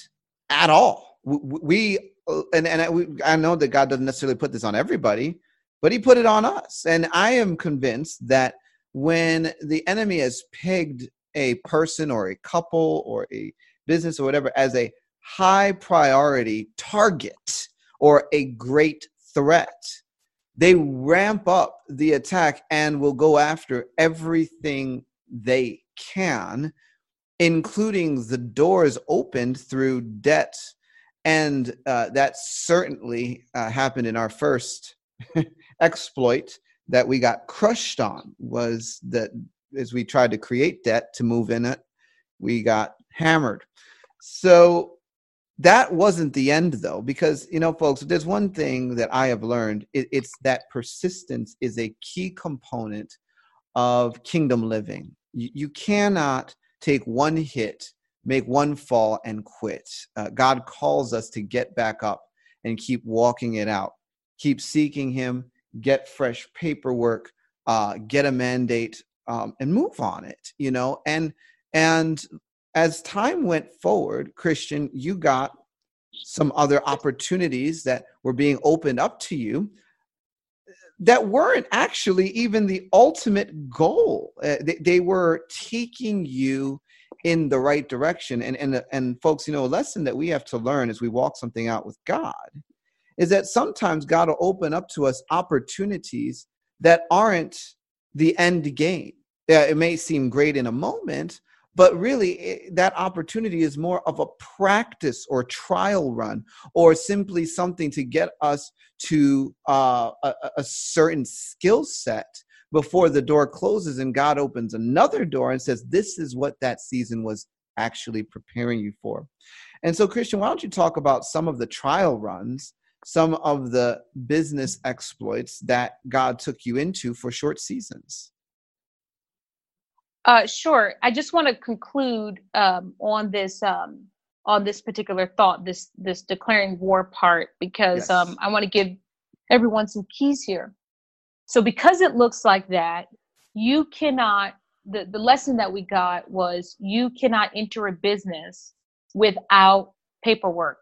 at all. We, uh, and, and I, we, I know that God doesn't necessarily put this on everybody, but He put it on us. And I am convinced that when the enemy has pegged a person or a couple or a business or whatever as a high priority target or a great threat, they ramp up the attack and will go after everything they can, including the doors opened through debt. And uh, that certainly uh, happened in our first [LAUGHS] exploit that we got crushed on was that as we tried to create debt to move in it, we got hammered. So that wasn't the end though because you know folks there's one thing that i have learned it, it's that persistence is a key component of kingdom living you, you cannot take one hit make one fall and quit. Uh, god calls us to get back up and keep walking it out. Keep seeking him get fresh paperwork uh, get a mandate um, and move on it you know? And and as time went forward, Christian, you got some other opportunities that were being opened up to you that weren't actually even the ultimate goal. Uh, they, they, were taking you in the right direction. And, and, and folks, you know, a lesson that we have to learn as we walk something out with God is that sometimes God will open up to us opportunities that aren't the end game. yeah, it may seem great in a moment, but really it, that opportunity is more of a practice or trial run or simply something to get us to uh, a, a certain skill set before the door closes and god opens another door and says this is what that season was actually preparing you for. And so christian why don't you talk about some of the trial runs some of the business exploits that god took you into for short seasons uh, sure. I just want to conclude um, on this um, on this particular thought, this this declaring war part, because yes. um, I want to give everyone some keys here. So, because it looks like that, you cannot. The the lesson that we got was you cannot enter a business without paperwork.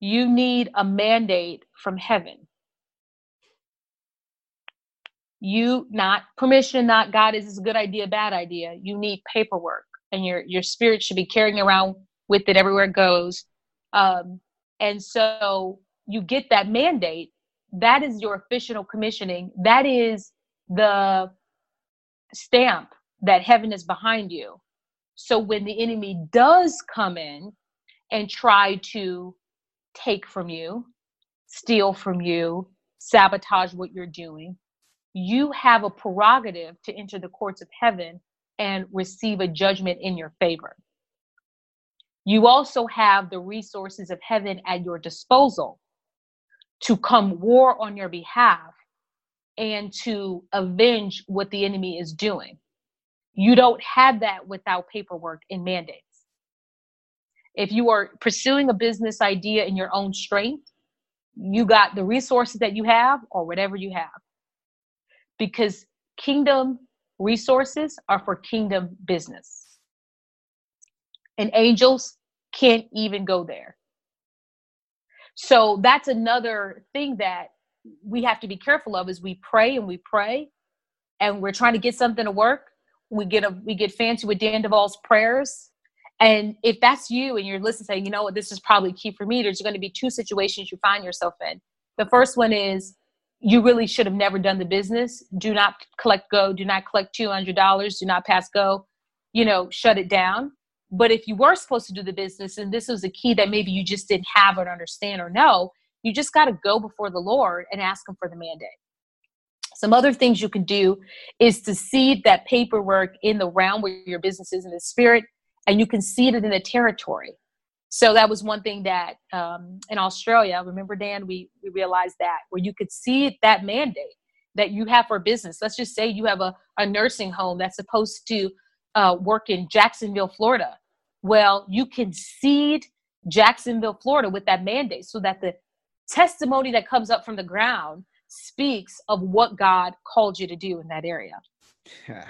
You need a mandate from heaven you not permission not god is this a good idea bad idea? You need paperwork and your your spirit should be carrying around with it everywhere it goes. Um, and so you get that mandate. That is your official commissioning. That is the stamp that heaven is behind you. So when the enemy does come in and try to take from you steal from you sabotage what you're doing you have a prerogative to enter the courts of heaven and receive a judgment in your favor. You also have the resources of heaven at your disposal to come war on your behalf and to avenge what the enemy is doing. You don't have that without paperwork and mandates. If you are pursuing a business idea in your own strength, you got the resources that you have or whatever you have because kingdom resources are for kingdom business. And angels can't even go there. So that's another thing that we have to be careful of is we pray and we pray and we're trying to get something to work. We get a we get fancy with Dan Duval's prayers. And if that's you and you're listening saying, you know what, this is probably key for me, there's going to be two situations you find yourself in. The first one is you really should have never done the business. Do not collect go. Do not collect $200. Do not pass go. You know, shut it down. But if you were supposed to do the business and this was a key that maybe you just didn't have or understand or know, you just got to go before the Lord and ask Him for the mandate. Some other things you can do is to seed that paperwork in the realm where your business is in the spirit, and you can seed it in the territory so that was one thing that um, in australia remember dan we, we realized that where you could see that mandate that you have for business let's just say you have a, a nursing home that's supposed to uh, work in jacksonville florida well you can seed jacksonville florida with that mandate so that the testimony that comes up from the ground speaks of what god called you to do in that area yeah.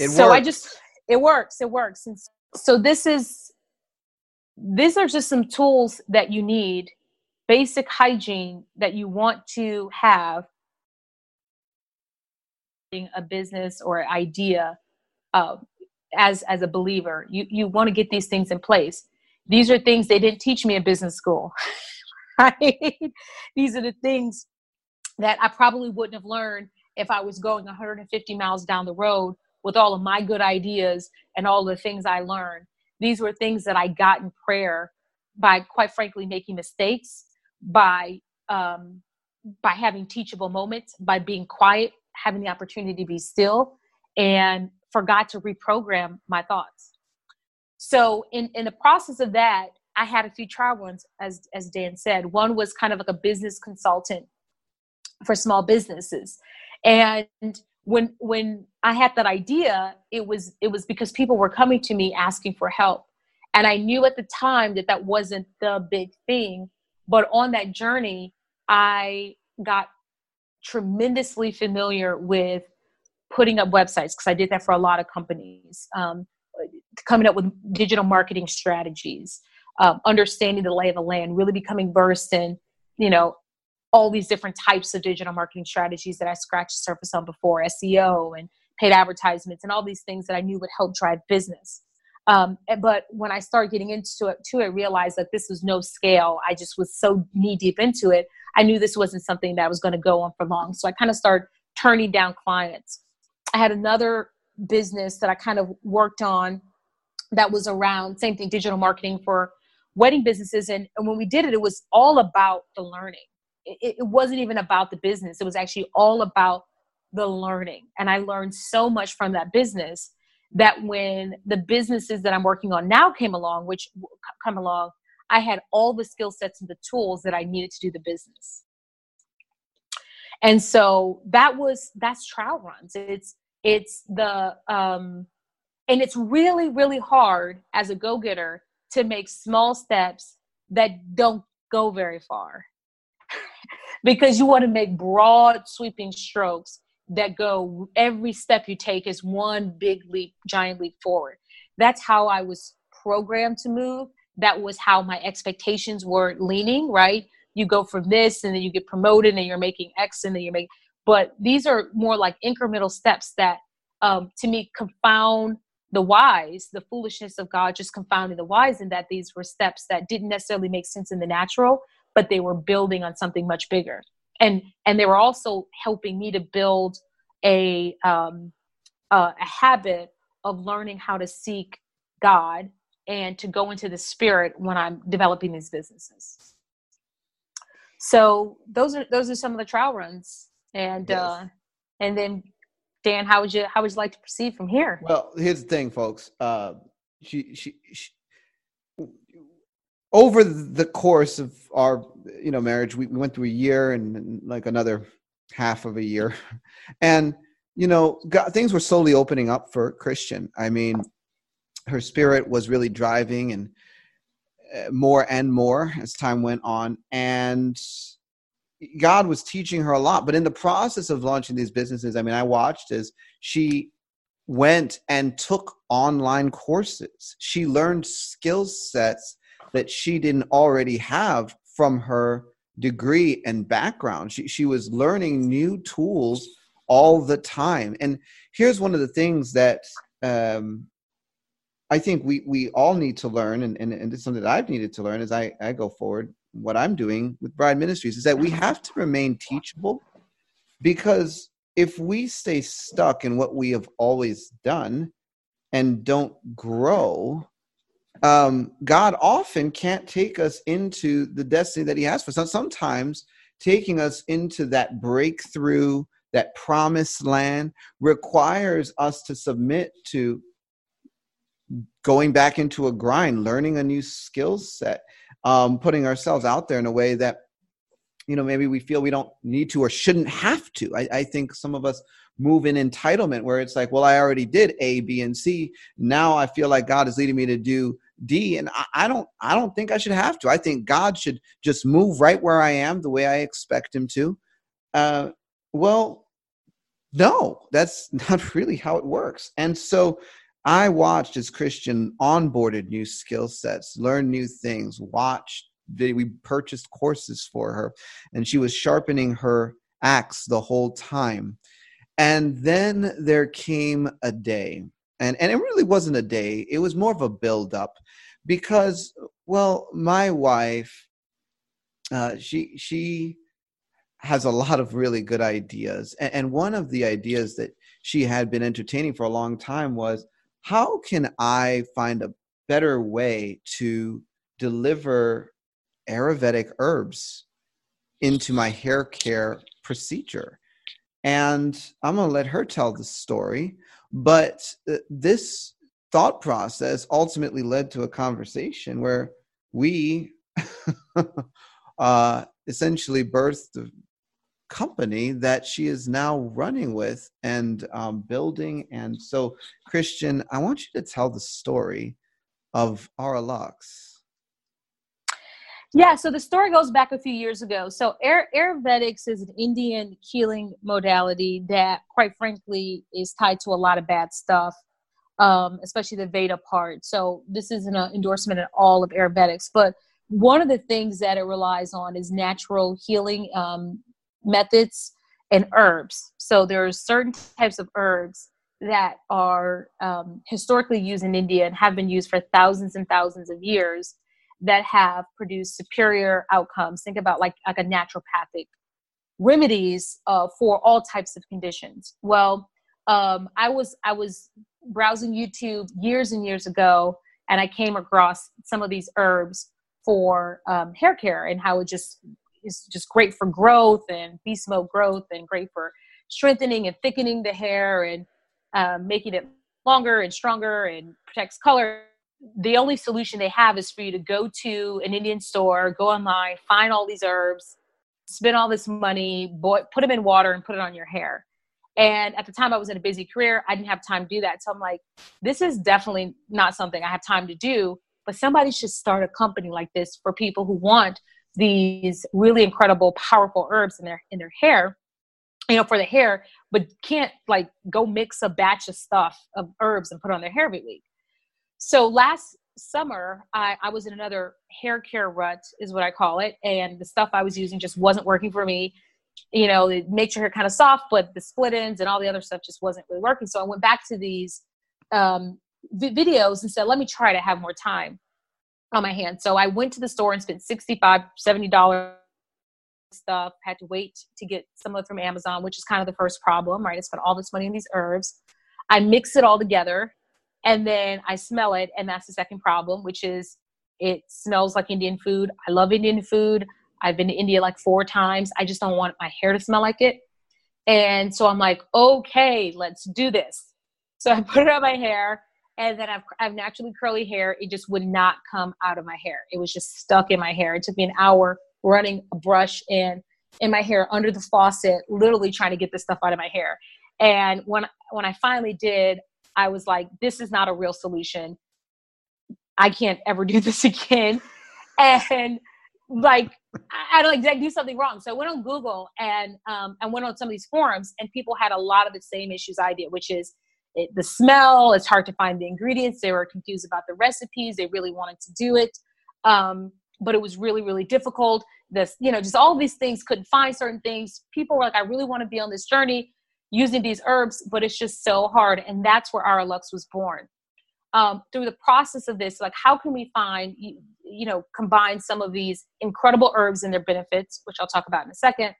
It so works. i just it works it works and so this is these are just some tools that you need, basic hygiene that you want to have. A business or idea uh, as as a believer you you want to get these things in place. These are things they didn't teach me in business school [LAUGHS] right? These are the things that i probably wouldn't have learned if i was going 150 miles down the road with all of my good ideas and all the things i learned these were things that I got in prayer by, quite frankly, making mistakes, by um, by having teachable moments, by being quiet, having the opportunity to be still, and for God to reprogram my thoughts. So, in in the process of that, I had a few trial ones, as as Dan said. One was kind of like a business consultant for small businesses, and when when I had that idea, it was it was because people were coming to me asking for help, and I knew at the time that that wasn't the big thing. But on that journey, I got tremendously familiar with putting up websites because I did that for a lot of companies. Um, coming up with digital marketing strategies, um, understanding the lay of the land, really becoming versed in you know all these different types of digital marketing strategies that I scratched the surface on before SEO and paid advertisements and all these things that I knew would help drive business. Um, but when I started getting into it, to it, realized that this was no scale. I just was so knee deep into it. I knew this wasn't something that was going to go on for long. So I kind of started turning down clients. I had another business that I kind of worked on that was around same thing digital marketing for wedding businesses and, and when we did it it was all about the learning it, it wasn't even about the business. It was actually all about the learning. And i learned so much from that business that when the businesses that i'm working on now came along which come along i had all the skill sets and the tools that i needed to do the business. And so that was that's trial runs. It's it's the um and it's really really hard as a go-getter to make small steps that don't go very far because you want to make broad sweeping strokes that go every step you take is one big leap giant leap forward. That's how i was programmed to move. That was how my expectations were leaning right? You go from this and then you get promoted and you're making x and then you make but these are more like incremental steps that um, to me confound the wise the foolishness of god just confounding the wise in that these were steps that didn't necessarily make sense in the natural but they were building on something much bigger. And and they were also helping me to build a um, uh, a habit of learning how to seek god and to go into the spirit when i'm developing these businesses. So those are those are some of the trial runs. And yes. uh and then dan how would you how would you like to proceed from here? Well here's the thing folks. Uh she, she, she over the course of our you know marriage we, we went through a year and, and, like another half of a year. [LAUGHS] And you know God, things were slowly opening up for christian. I mean her spirit was really driving and uh, more and more as time went on. And god was teaching her a lot. But in the process of launching these businesses i mean i watched as she went and took online courses. She learned skill sets that she didn't already have from her degree and background. She, she was learning new tools all the time. And here's one of the things that um, I think we, we all need to learn, and, and, and it's something that I've needed to learn as I, I go forward. What I'm doing with Bride Ministries is that we have to remain teachable because if we stay stuck in what we have always done and don't grow, um, God often can't take us into the destiny that He has for us. Sometimes taking us into that breakthrough, that promised land, requires us to submit to going back into a grind, learning a new skill set, um, putting ourselves out there in a way that you know maybe we feel we don't need to or shouldn't have to. I, I think some of us move in entitlement where it's like, well, I already did A, B, and C. Now I feel like God is leading me to do D, and I, I don't I don't think I should have to. I think God should just move right where I am the way I expect Him to. Uh, well, no, that's [LAUGHS] not really how it works. And so I watched as Christian onboarded new skill sets, learned new things, watched. We purchased courses for her, and she was sharpening her axe the whole time. And then there came a day, and, and it really wasn't a day, it was more of a build up because, well, my wife, uh, she, she, has a lot of really good ideas. And, and one of the ideas that she had been entertaining for a long time was how can I find a better way to deliver Ayurvedic herbs into my hair care procedure? And I'm going to let her tell the story. But uh, this thought process ultimately led to a conversation where we [LAUGHS] uh, essentially birthed the company that she is now running with and um, building. And so, Christian, I want you to tell the story of AyurLuxe. Yeah, so the story goes back a few years ago. So Ayurvedics is an Indian healing modality that, quite frankly, is tied to a lot of bad stuff, um, especially the Veda part. So this isn't an endorsement at all of Ayurvedics, but one of the things that it relies on is natural healing um, methods and herbs. So there are certain types of herbs that are um, historically used in India and have been used for thousands and thousands of years that have produced superior outcomes. Think about like like a naturopathic remedies uh, for all types of conditions. Well, um, I was I was browsing YouTube years and years ago, and I came across some of these herbs for um, hair care and how it just is just great for growth and beast mode growth and great for strengthening and thickening the hair and um, making it longer and stronger and protects color. The only solution they have is for you to go to an Indian store, go online, find all these herbs, spend all this money, boy, put them in water and put it on your hair. And at the time, I was in a busy career. I didn't have time to do that. So I'm like, this is definitely not something I have time to do. But somebody should start a company like this for people who want these really incredible, powerful herbs in their in their hair you know, for the hair, but can't like go mix a batch of stuff of herbs and put on their hair every week. So last summer, I, I was in another hair care rut, is what I call it, and the stuff I was using just wasn't working for me. You know, it makes your hair kind of soft, but the split ends and all the other stuff just wasn't really working. So I went back to these um, v- videos and said, let me try to have more time on my hands. So I went to the store and spent 65 $70 stuff, had to wait to get some of it from Amazon, which is kind of the first problem, right? I spent all this money on these herbs. I mix it all together and then I smell it, and that's the second problem, which is it smells like Indian food. I love Indian food. I've been to India like four times. I just don't want my hair to smell like it. And so I'm like, okay, let's do this. So [LAUGHS] I put it on my hair, and then I've, I've naturally curly hair. It just would not come out of my hair. It was just stuck in my hair. It took me an hour running a brush in in my hair under the faucet, literally trying to get this stuff out of my hair. And when when I finally did, I was like, this is not a real solution. I can't ever do [LAUGHS] this again. And like I don't like do something wrong. So I went on Google and um, I went on some of these forums, and people had a lot of the same issues I did, which is it, the smell. It's hard to find the ingredients. They were confused about the recipes. They really wanted to do it. Um, but it was really really difficult this you know just all these things couldn't find certain things people were like i really want to be on this journey using these herbs but it's just so hard and that's where AyurLuxe was born. Um, through the process of this like how can we find you, you know combine some of these incredible herbs and their benefits which i'll talk about in a second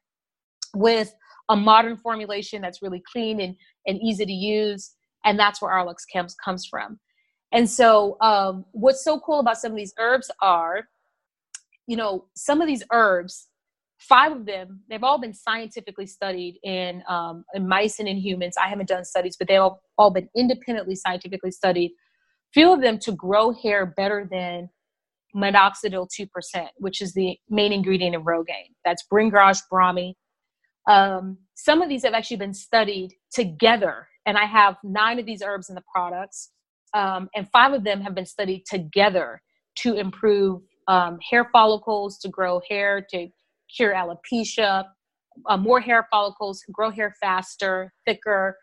with a modern formulation that's really clean and, and easy to use and that's where AyurLuxe comes, comes from. And so um, what's so cool about some of these herbs are you know, some of these herbs, five of them, they've all been scientifically studied in, um, in mice and in humans. I haven't done studies, but they've all, all been independently scientifically studied. Few of them to grow hair better than minoxidil 2%, which is the main ingredient in Rogaine. That's Bhringraj Brahmi. Um, some of these have actually been studied together, and I have nine of these herbs in the products, um, and five of them have been studied together to improve um, hair follicles to grow hair, to cure alopecia, uh, more hair follicles, grow hair faster, thicker.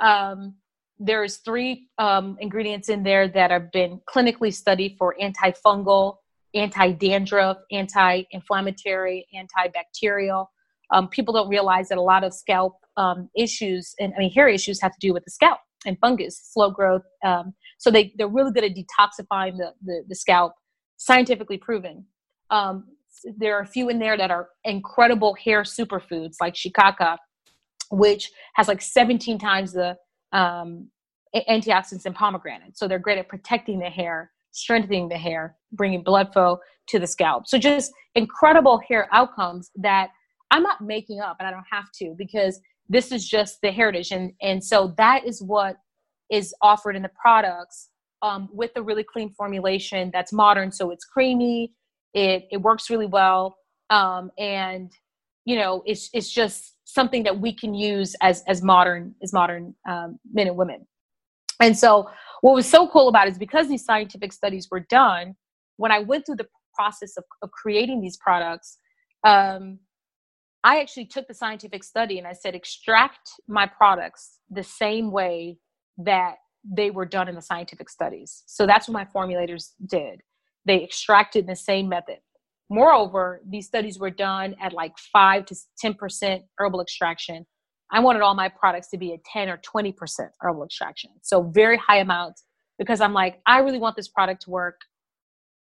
Um, there's three um, ingredients in there that have been clinically studied for antifungal, anti-dandruff, anti-inflammatory, antibacterial. Um, people don't realize that a lot of scalp um, issues and I mean hair issues have to do with the scalp and fungus, slow growth. Um, so they they're really good at detoxifying the, the, the scalp scientifically proven. Um, there are a few in there that are incredible hair superfoods like shikaka, which has like 17 times the um, antioxidants in pomegranate. So they're great at protecting the hair, strengthening the hair, bringing blood flow to the scalp. So just incredible hair outcomes that I'm not making up and I don't have to because this is just the heritage. And, and so that is what is offered in the products um, with a really clean formulation that's modern. So it's creamy, it, it works really well. Um, and, you know, it's, it's just something that we can use as, as modern, as modern um, men and women. And so what was so cool about it is because these scientific studies were done, when I went through the process of, of creating these products, um, I actually took the scientific study and I said, extract my products the same way that they were done in the scientific studies. So that's what my formulators did. They extracted the same method. Moreover, these studies were done at like 5 to 10% herbal extraction. I wanted all my products to be at 10 or 20% herbal extraction. So very high amounts because I'm like, I really want this product to work.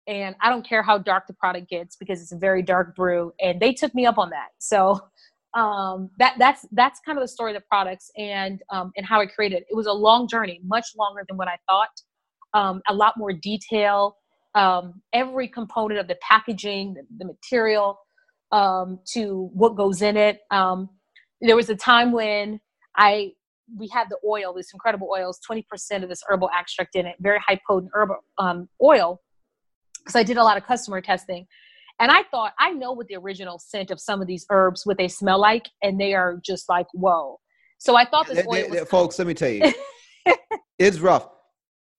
And I don't care how dark the product gets because it's a very dark brew. And they took me up on that. So um, that that's that's kind of the story of the products and um, and how I created. It It was a long journey, much longer than what I thought. Um, a lot more detail. Um, every component of the packaging, the, the material, um, to what goes in it. Um, there was a time when I we had the oil, this incredible oils, 20% of this herbal extract in it, very high potent herbal um, oil, because I did a lot of customer testing. And I thought, I know what the original scent of some of these herbs, what they smell like, and they are just like, whoa. So I thought this oil was- Folks, let me tell you, [LAUGHS] it's rough.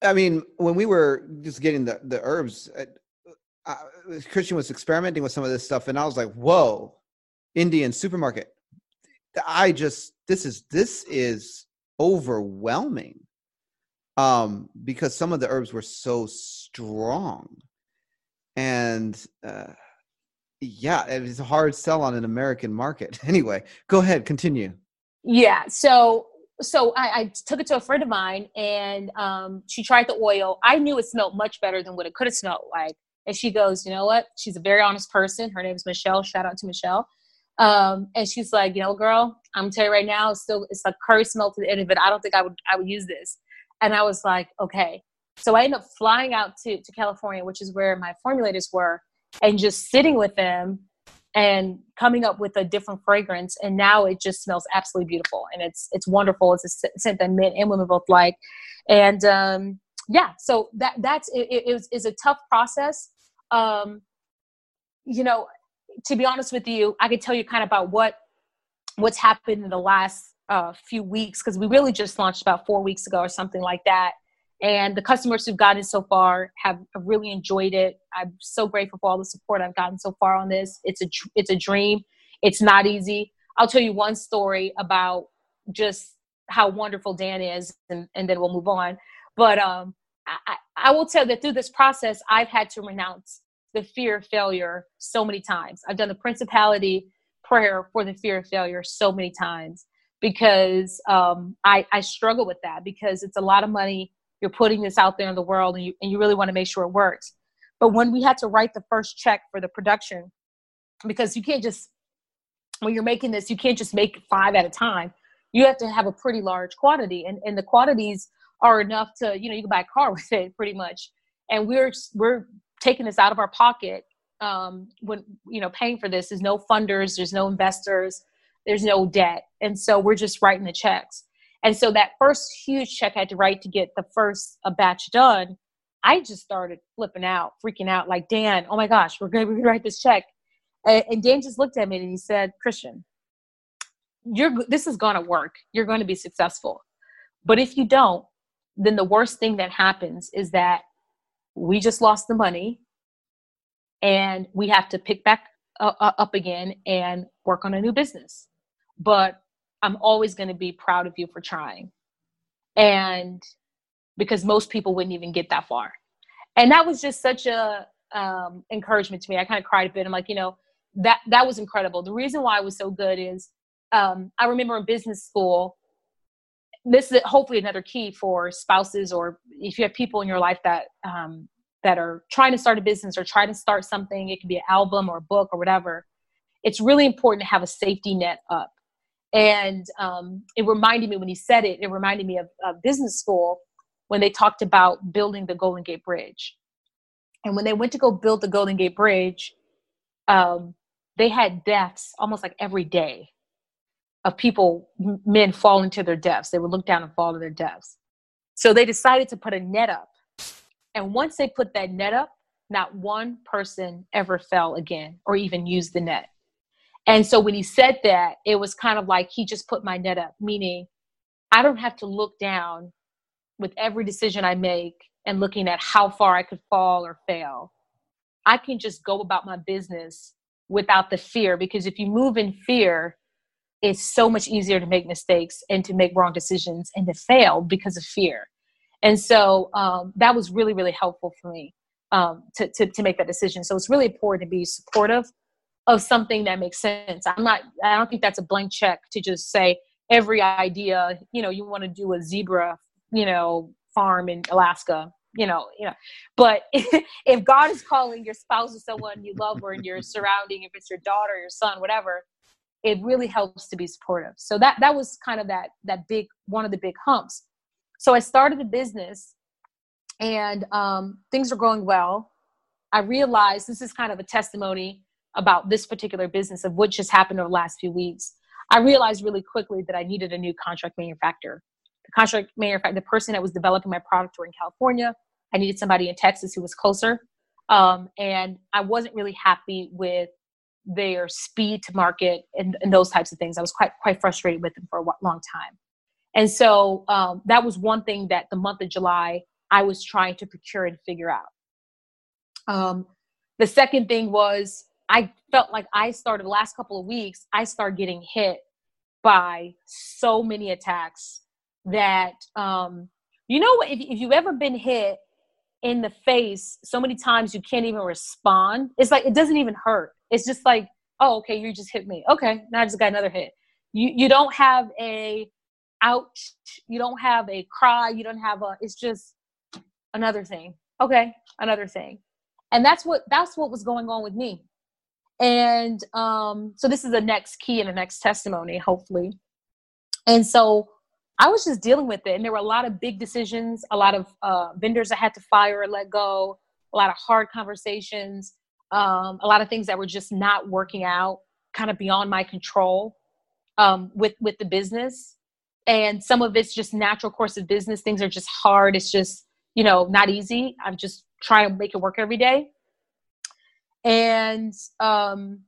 I mean, when we were just getting the, the herbs, uh, uh, Christian was experimenting with some of this stuff, and I was like, whoa, Indian supermarket. I just this is this is overwhelming um because some of the herbs were so strong. And uh yeah it's a hard sell on an american market. [LAUGHS] Anyway go ahead continue. Yeah so so I, I, took it to a friend of mine and um, she tried the oil i knew it smelled much better than what it could have smelled like and she goes you know what she's a very honest person her name is michelle shout out to michelle um, and she's like, you know, girl, I'm gonna tell you right now, it's still it's like curry smell to the end of it. I don't think I would I would use this. And I was like, okay. So I ended up flying out to, to California, which is where my formulators were, and just sitting with them and coming up with a different fragrance. And now it just smells absolutely beautiful. And it's it's wonderful. It's a scent that men and women both like. And um, yeah, so that that's it, it, it was is a tough process. Um, you know, to be honest with you, I could tell you kind of about what what's happened in the last uh, few weeks because we really just launched about four weeks ago or something like that. And the customers who've gotten so far have, really enjoyed it. I'm so grateful for all the support I've gotten so far on this. It's a it's a dream. It's not easy. I'll tell you one story about just how wonderful Dan is, and, and then we'll move on. But um, I, I will tell that through this process, I've had to renounce the fear of failure so many times. I've done the principality prayer for the fear of failure so many times because um, I, I struggle with that because it's a lot of money. You're putting this out there in the world and you, and you really want to make sure it works. But when we had to write the first check for the production, because you can't just, when you're making this, you can't just make five at a time. You have to have a pretty large quantity. And, and the quantities are enough to, you know, you can buy a car [LAUGHS] with it pretty much. And we're, we're taking this out of our pocket um, when you know paying for this there's no funders there's no investors there's no debt and so we're just writing the checks and so that first huge check i had to write to get the first a batch done i just started flipping out freaking out like dan oh my gosh we're going to write this check. And, and dan just looked at me and he said christian you're this is going to work. You're going to be successful. But if you don't then the worst thing that happens is that we just lost the money and we have to pick back uh, uh up again and work on a new business. But I'm always going to be proud of you for trying. And because most people wouldn't even get that far. And that was just such a um, encouragement to me. I kind of cried a bit. I'm like, you know, that that was incredible. The reason why I was so good is um, I remember in business school, this is hopefully another key for spouses or if you have people in your life that um, that are trying to start a business or trying to start something it could be an album or a book or whatever it's really important to have a safety net up and um, it reminded me when he said it it reminded me of, of business school when they talked about building the golden gate bridge and when they went to go build the golden gate bridge um, they had deaths almost like every day of people, men falling to their deaths. They would look down and fall to their deaths. So they decided to put a net up. And once they put that net up, not one person ever fell again or even used the net. And so when he said that, it was kind of like he just put my net up, meaning I don't have to look down with every decision I make and looking at how far I could fall or fail. I can just go about my business without the fear because if you move in fear, it's so much easier to make mistakes and to make wrong decisions and to fail because of fear. And so um, that was really, really helpful for me um, to, to, to make that decision. So it's really important to be supportive of something that makes sense. I'm not, I don't think that's a blank check to just say every idea, you know, you want to do a zebra, you know, farm in Alaska, you know, you know, but [LAUGHS] if God is calling your spouse or someone you love or in your surrounding, if it's your daughter, your son, whatever, it really helps to be supportive. So that that was kind of that that big one of the big humps. So I started the business, and um, things are going well. I realized this is kind of a testimony about this particular business of what just happened over the last few weeks. I realized really quickly that I needed a new contract manufacturer. The contract manufacturer, the person that was developing my product were in California. I needed somebody in Texas who was closer. Um, and I wasn't really happy with their speed to market and, and, those types of things. I was quite quite frustrated with them for a long time. And so um, that was one thing that the month of July I was trying to procure and figure out. Um, the second thing was I felt like I started the last couple of weeks, I started getting hit by so many attacks that, um, you know, if, if you've ever been hit in the face so many times you can't even respond, it's like it doesn't even hurt. It's just like, oh, okay, you just hit me. Okay, now I just got another hit. You you don't have a ouch, you don't have a cry, you don't have a. It's just another thing. Okay, another thing, and that's what that's what was going on with me. And um, so this is the next key and the next testimony, hopefully. And so I was just dealing with it, and there were a lot of big decisions, a lot of uh, vendors I had to fire or let go, a lot of hard conversations, um, a lot of things that were just not working out, kind of beyond my control um, with with the business. And some of it's just natural course of business. Things are just hard. It's just you know not easy. I'm just trying to make it work every day. And um,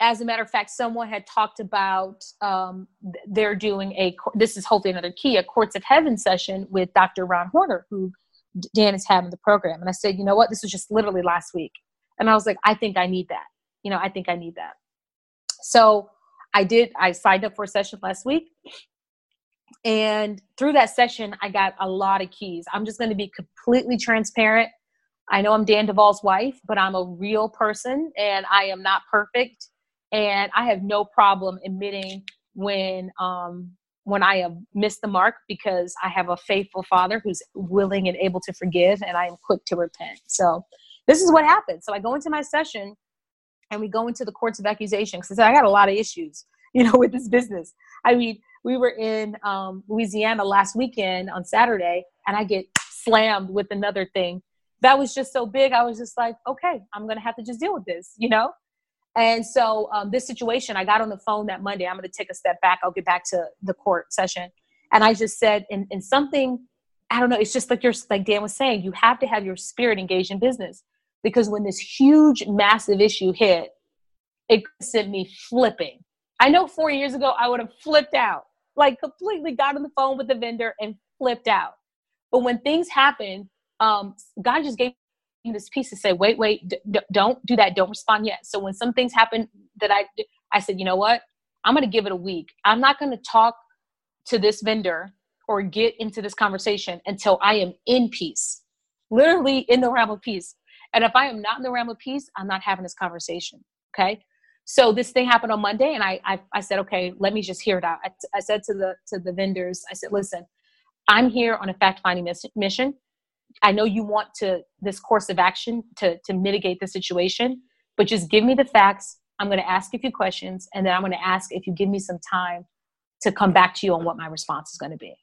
as a matter of fact, someone had talked about um, they're doing a, this is hopefully another key, a Courts of Heaven session with Dr. Ron Horner, who Dan is having the program. And I said, you know what? This was just literally last week. And I was like, I think I need that. You know, I think I need that. So I did, I signed up for a session last week. And through that session, I got a lot of keys. I'm just going to be completely transparent. I know I'm Dan Duval's wife, but I'm a real person and I am not perfect and I have no problem admitting when um, when I have missed the mark because I have a faithful Father who's willing and able to forgive, and I am quick to repent. So this is what happened. So I go into my session, and we go into the courts of accusation because I got a lot of issues, [LAUGHS] you know, with this business. I mean, we were in um, Louisiana last weekend on Saturday, and I get slammed with another thing that was just so big. I was just like, okay, I'm gonna have to just deal with this, you know. And so um, this situation, I got on the phone that Monday. I'm to take a step back. I'll get back to the court session. And I just said, in something, I don't know, it's just like you're, like Dan was saying, you have to have your spirit engaged in business because when this huge, massive issue hit, it sent me flipping. I know four years ago I would have flipped out, like completely got on the phone with the vendor and flipped out. But when things happen, um, God just gave me this piece to say, wait, wait, d- d- don't do that. Don't respond yet. So when some things happen that I, I said, you know what? I'm going to give it a week. I'm not going to talk to this vendor or get into this conversation until I am in peace, literally in the realm of peace. And if I am not in the realm of peace, I'm not having this conversation. Okay. So this thing happened on Monday, and I I, I said, okay, let me just hear it out. I, I said to the to the vendors, I said, listen, I'm here on a fact finding mission. I know you want to this course of action to to mitigate the situation, but just give me the facts. I'm going to ask a few questions, and then I'm going to ask if you give me some time to come back to you on what my response is going to be.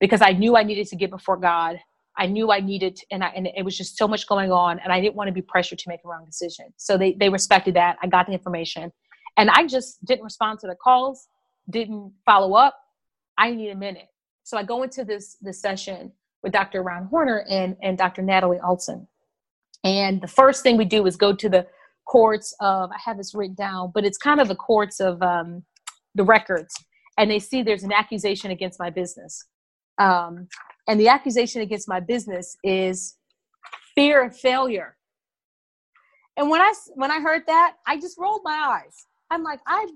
Because I knew I needed to get before God. I knew I needed, and, I, and it was just so much going on, and I didn't want to be pressured to make a wrong decision. So they they respected that. I got the information, and I just didn't respond to the calls, didn't follow up. I need a minute. So I go into this this session with Dr. Ron Horner and, and Dr. Natalie Alton. And the first thing we do is go to the courts of, I have this written down, but it's kind of the courts of um, the records. And they see there's an accusation against my business. Um, and the accusation against my business is fear of failure. And when I, when I heard that, I just rolled my eyes. I'm like, I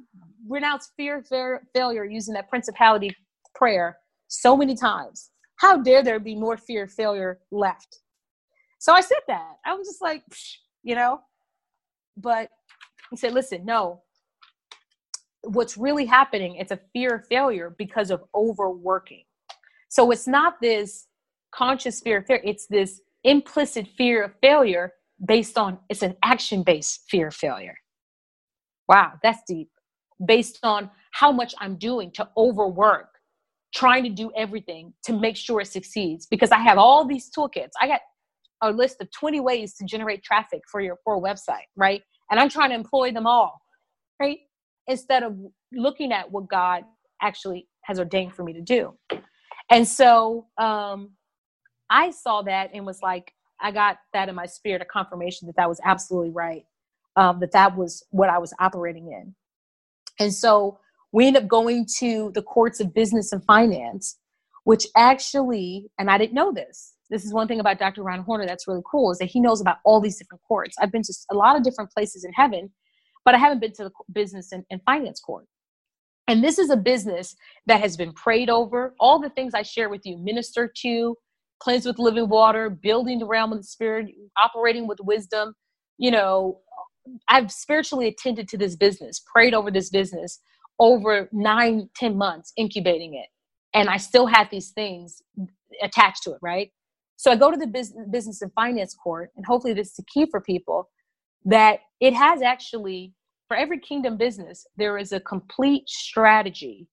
renounce fear of failure using that principality prayer so many times how dare there be more fear of failure left? So I said that. I was just like, you know, but he said, listen, no. What's really happening, it's a fear of failure because of overworking. So it's not this conscious fear of failure, it's this implicit fear of failure based on it's an action based fear of failure. Wow, that's deep. Based on how much I'm doing to overwork, trying to do everything to make sure it succeeds because I have all these toolkits. I got a list of 20 ways to generate traffic for your for a website, right? And I'm trying to employ them all, right? Instead of looking at what God actually has ordained for me to do. And so um, I saw that and was like, I got that in my spirit, a confirmation that that was absolutely right, um, that that was what I was operating in. And so we end up going to the courts of business and finance, which actually, and I didn't know this. This is one thing about Dr. Ron Horner that's really cool is that he knows about all these different courts. I've been to a lot of different places in heaven, but I haven't been to the business and, and finance court. And this is a business that has been prayed over. All the things I share with you, minister to, cleanse with living water, building the realm of the spirit, operating with wisdom. You know, I've spiritually attended to this business, prayed over this business over nine, ten months, incubating it. And I still had these things attached to it, right? So I go to the business, business and finance court, and hopefully this is the key for people that it has actually for every kingdom business, there is a complete strategy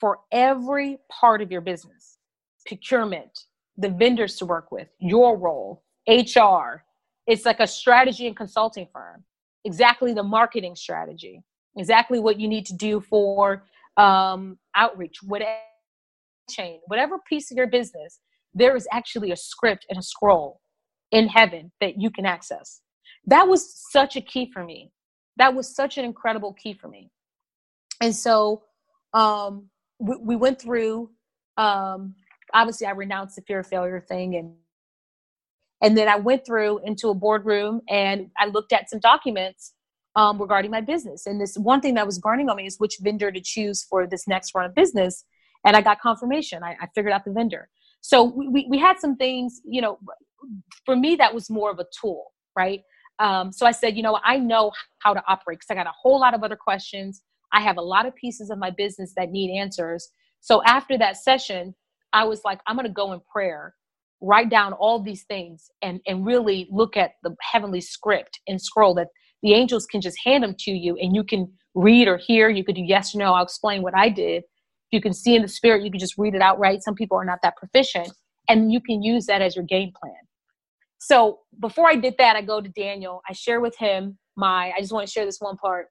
for every part of your business procurement, the vendors to work with, your role, HR. It's like a strategy and consulting firm, exactly the marketing strategy, exactly what you need to do for um, outreach, whatever chain, whatever piece of your business, there is actually a script and a scroll in heaven that you can access. That was such a key for me that was such an incredible key for me. And so um, we, we went through. Um, obviously, I renounced the fear of failure thing, and and then I went through into a boardroom and I looked at some documents um, regarding my business. And this one thing that was burning on me is which vendor to choose for this next run of business. And I got confirmation. I, I figured out the vendor. So we, we, we had some things, you know, for me, that was more of a tool, right? Um, so I said, you know, I know how to operate because I got a whole lot of other questions. I have a lot of pieces of my business that need answers. So after that session, I was like, I'm going to go in prayer, write down all these things, and and really look at the heavenly script and scroll that the angels can just hand them to you, and you can read or hear. You could do yes or no. I'll explain what I did. If you can see in the spirit, you can just read it outright. Some people are not that proficient, and you can use that as your game plan. So before I did that, I go to Daniel. I share with him my. I just want to share this one part.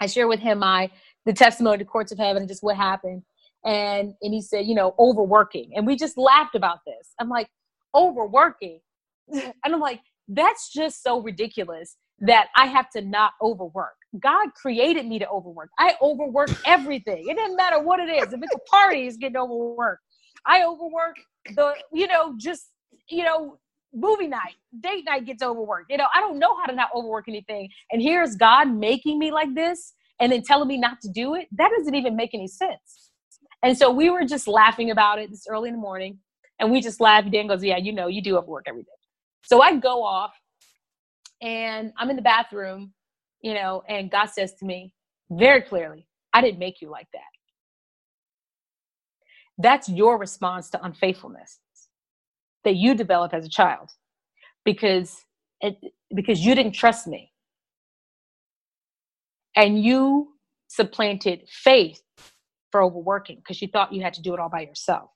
I share with him my the testimony to courts of heaven and just what happened. And and he said, you know, overworking. And we just laughed about this. I'm like, overworking. [LAUGHS] and I'm like, that's just so ridiculous that I have to not overwork. God created me to overwork. I overwork [LAUGHS] everything. It doesn't matter what it is. If it's a party, it's getting overworked. I overwork the, you know, just, you know, movie night, date night gets overworked. You know, I don't know how to not overwork anything. And here's God making me like this and then telling me not to do it. That doesn't even make any sense. And so we were just laughing about it this early in the morning. And we just laughed. Dan goes, Yeah, you know, you do overwork every day. So I go off and I'm in the bathroom, you know, and God says to me very clearly, I didn't make you like that. That's your response to unfaithfulness that you develop as a child because it, because you didn't trust me. And you supplanted faith for overworking because you thought you had to do it all by yourself.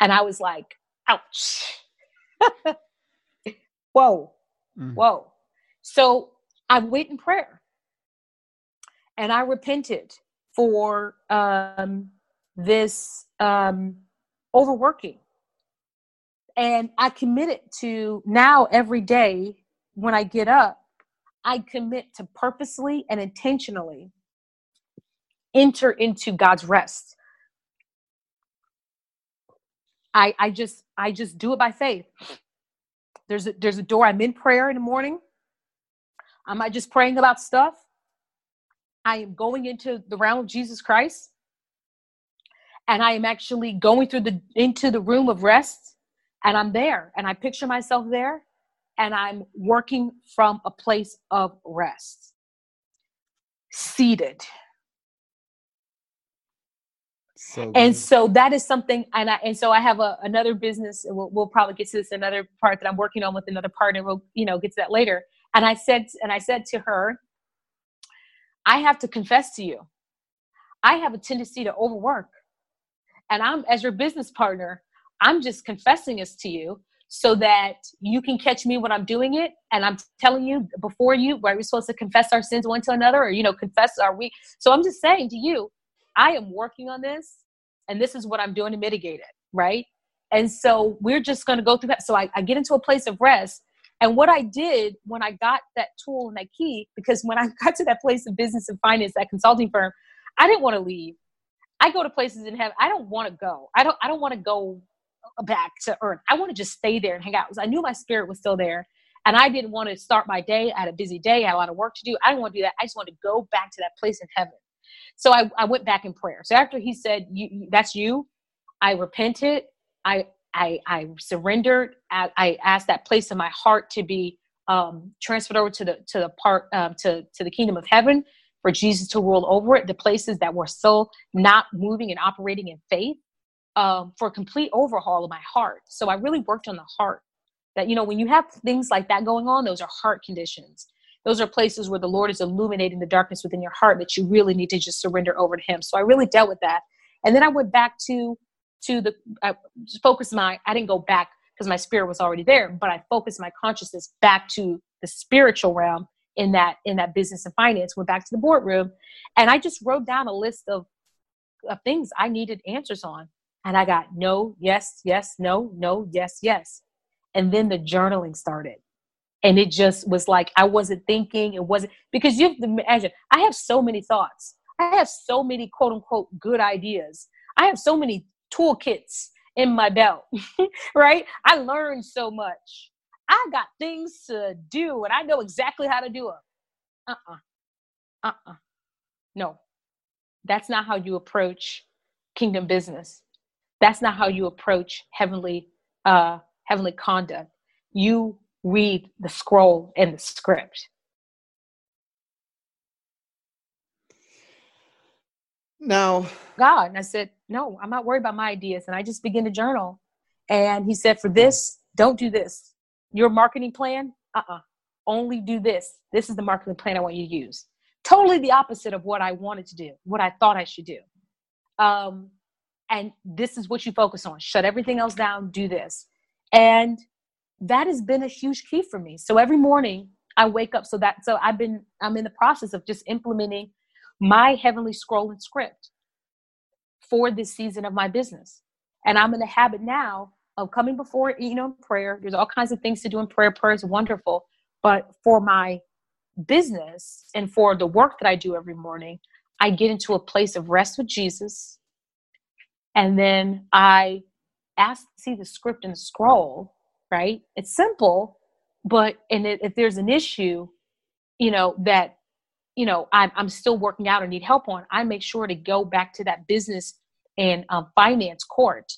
And i was like ouch [LAUGHS] whoa mm. whoa so i wait in prayer and i repented for um, this um, overworking. And I committed to now every day when I get up, I commit to purposely and intentionally enter into God's rest. I I just I just do it by faith. There's a there's a door. I'm in prayer in the morning. Am I just praying about stuff? I am going into the realm of Jesus Christ and I am actually going through the into the room of rest and I'm there and I picture myself there and I'm working from a place of rest. Seated. So and so that is something and I and so I have a, another business we'll, we'll probably get to this another part that I'm working on with another partner we'll you know get to that later And I said, and I said to her, I have to confess to you, I have a tendency to overwork. And I'm, as your business partner, I'm just confessing this to you so that you can catch me when I'm doing it. And I'm telling you before you, where we're supposed to confess our sins one to another, or, you know, confess our we. So I'm just saying to you, I am working on this, and this is what I'm doing to mitigate it, right? And so we're just going to go through that. So I, I get into a place of rest. And what I did when I got that tool and that key, because when I [LAUGHS] got to that place of business and finance, that consulting firm, I didn't want to leave. I go to places and have I don't want to go. I don't I don't want to go back to earth. I want to just stay there and hang out. I knew my spirit was still there. And I didn't want to start my day. I had a busy day, I had a lot of work to do. I didn't want to do that. I just wanted to go back to that place in heaven. So I, I went back in prayer. So after he said, you, That's you, I repented. I, I, I surrendered. I, I asked that place in my heart to be um, transferred over to the to the part um, to to the kingdom of heaven for Jesus to rule over it. The places that were still not moving and operating in faith um, for a complete overhaul of my heart. So I really worked on the heart. That you know when you have things like that going on, those are heart conditions. Those are places where the Lord is illuminating the darkness within your heart that you really need to just surrender over to Him. So I really dealt with that, and then I went back to to the I focused my I didn't go back because my spirit was already there, but I focused my consciousness back to the spiritual realm in that in that business and finance. Went back to the boardroom, and I just wrote down a list of of things I needed answers on, and I got no, yes, yes, no, no, yes, yes, and then the journaling started. And it just was like I wasn't thinking. It wasn't because you have to imagine. I have so many thoughts. I have so many quote unquote good ideas. I have so many toolkits in my belt, [LAUGHS] right? I learned so much. I got things to do and I know exactly how to do them. Uh uh-uh. uh. Uh-uh. No. That's not how you approach kingdom business. That's not how you approach heavenly uh heavenly conduct. You read the scroll and the script. Now, God, and I said, No, I'm not worried about my ideas. And I just began to journal. And he said, For this, don't do this. Your marketing plan, uh uh-uh. uh only do this. This is the marketing plan I want you to use. Totally the opposite of what I wanted to do, what I thought I should do. Um, and this is what you focus on. Shut everything else down, do this. And that has been a huge key for me. So every morning I wake up so that so I've been I'm in the process of just implementing my heavenly scroll and script for this season of my business. And I'm in the habit now of coming before, you know, prayer. There's all kinds of things to do in prayer. Prayer is wonderful. But for my business and for the work that I do every morning, I get into a place of rest with Jesus. And then I ask to see the script and scroll, right? It's simple, but and if there's an issue, you know, that you know I'm, I'm still working out or need help on i make sure to go back to that business and um, finance court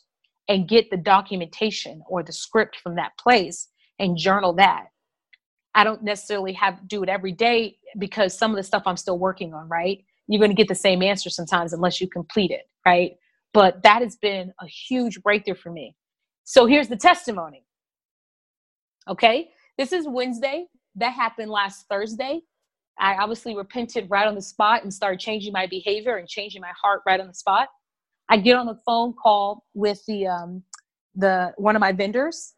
and get the documentation or the script from that place and journal that. I don't necessarily have to do it every day because some of the stuff i'm still working on right? You're going to get the same answer sometimes unless you complete it right? But that has been a huge breakthrough for me. So here's the testimony okay this is wednesday that happened last thursday I obviously repented right on the spot and started changing my behavior and changing my heart right on the spot. I get on the phone call with the um, the one of my vendors,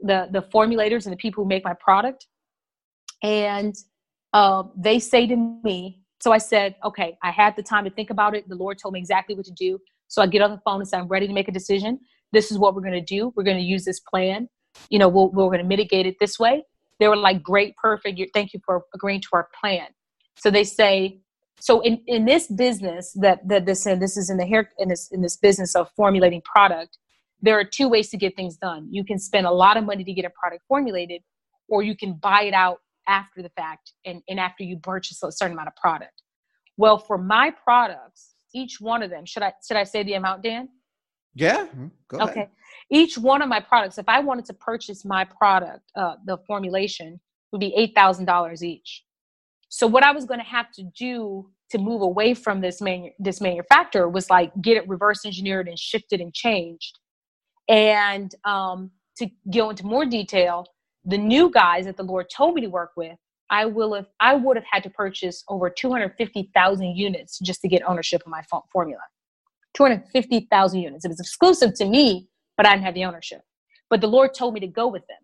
the the formulators and the people who make my product, and uh, they say to me. So I said, okay, I had the time to think about it. The Lord told me exactly what to do. So I get on the phone and say, I'm ready to make a decision. This is what we're going to do. We're going to use this plan. You know, we we are going to mitigate it this way they were like, great, perfect. Thank you for agreeing to our plan. So they say, so in, in this business that, that this, and this is in the hair, in this, in this business of formulating product, there are two ways to get things done. You can spend a lot of money to get a product formulated, or you can buy it out after the fact and, and after you purchase a certain amount of product. Well, for my products, each one of them, should I should I say the amount, Dan? Yeah. Mm-hmm. Okay. Ahead each one of my products, if I wanted to purchase my product, uh, the formulation would be $8,000 each. So what I was going to have to do to move away from this manu- this manufacturer was like get it reverse engineered and shifted and changed. And um, to go into more detail, the new guys that the Lord told me to work with, I will have I would have had to purchase over 250,000 units just to get ownership of my formula. 250,000 units. It was exclusive to me, but I didn't have the ownership. But the Lord told me to go with them.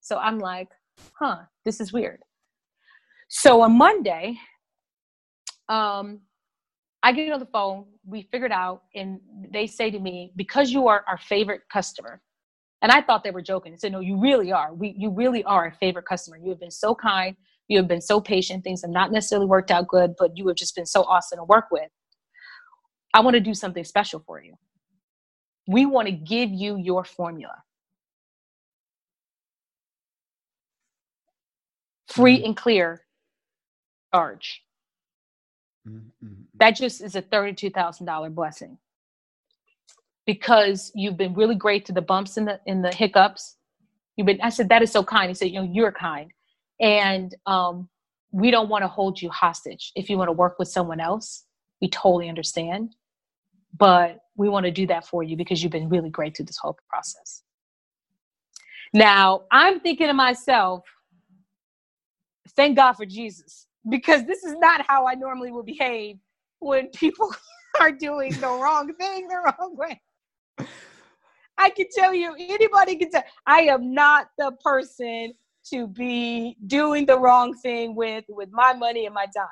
So I'm like, huh, this is weird. So on Monday, um, I get on the phone, we figured out, and they say to me, because you are our favorite customer, and I thought they were joking. They said, no, you really are. We, you really are our favorite customer. You have been so kind. You have been so patient. Things have not necessarily worked out good, but you have just been so awesome to work with. I want to do something special for you. We want to give you your formula. Free mm-hmm. and clear charge. Mm-hmm. That just is a $32,000 blessing. Because you've been really great to the bumps and the in the hiccups. You've been I said that is so kind. He said, you know, you're kind. And um, we don't want to hold you hostage. If you want to work with someone else, we totally understand. But we want to do that for you because you've been really great through this whole process. Now, I'm thinking to myself, thank God for Jesus because this is not how I normally would behave when [LAUGHS] people are doing the wrong thing the wrong way. I can tell you, anybody can tell, I am not the person to be doing the wrong thing with with my money and my time.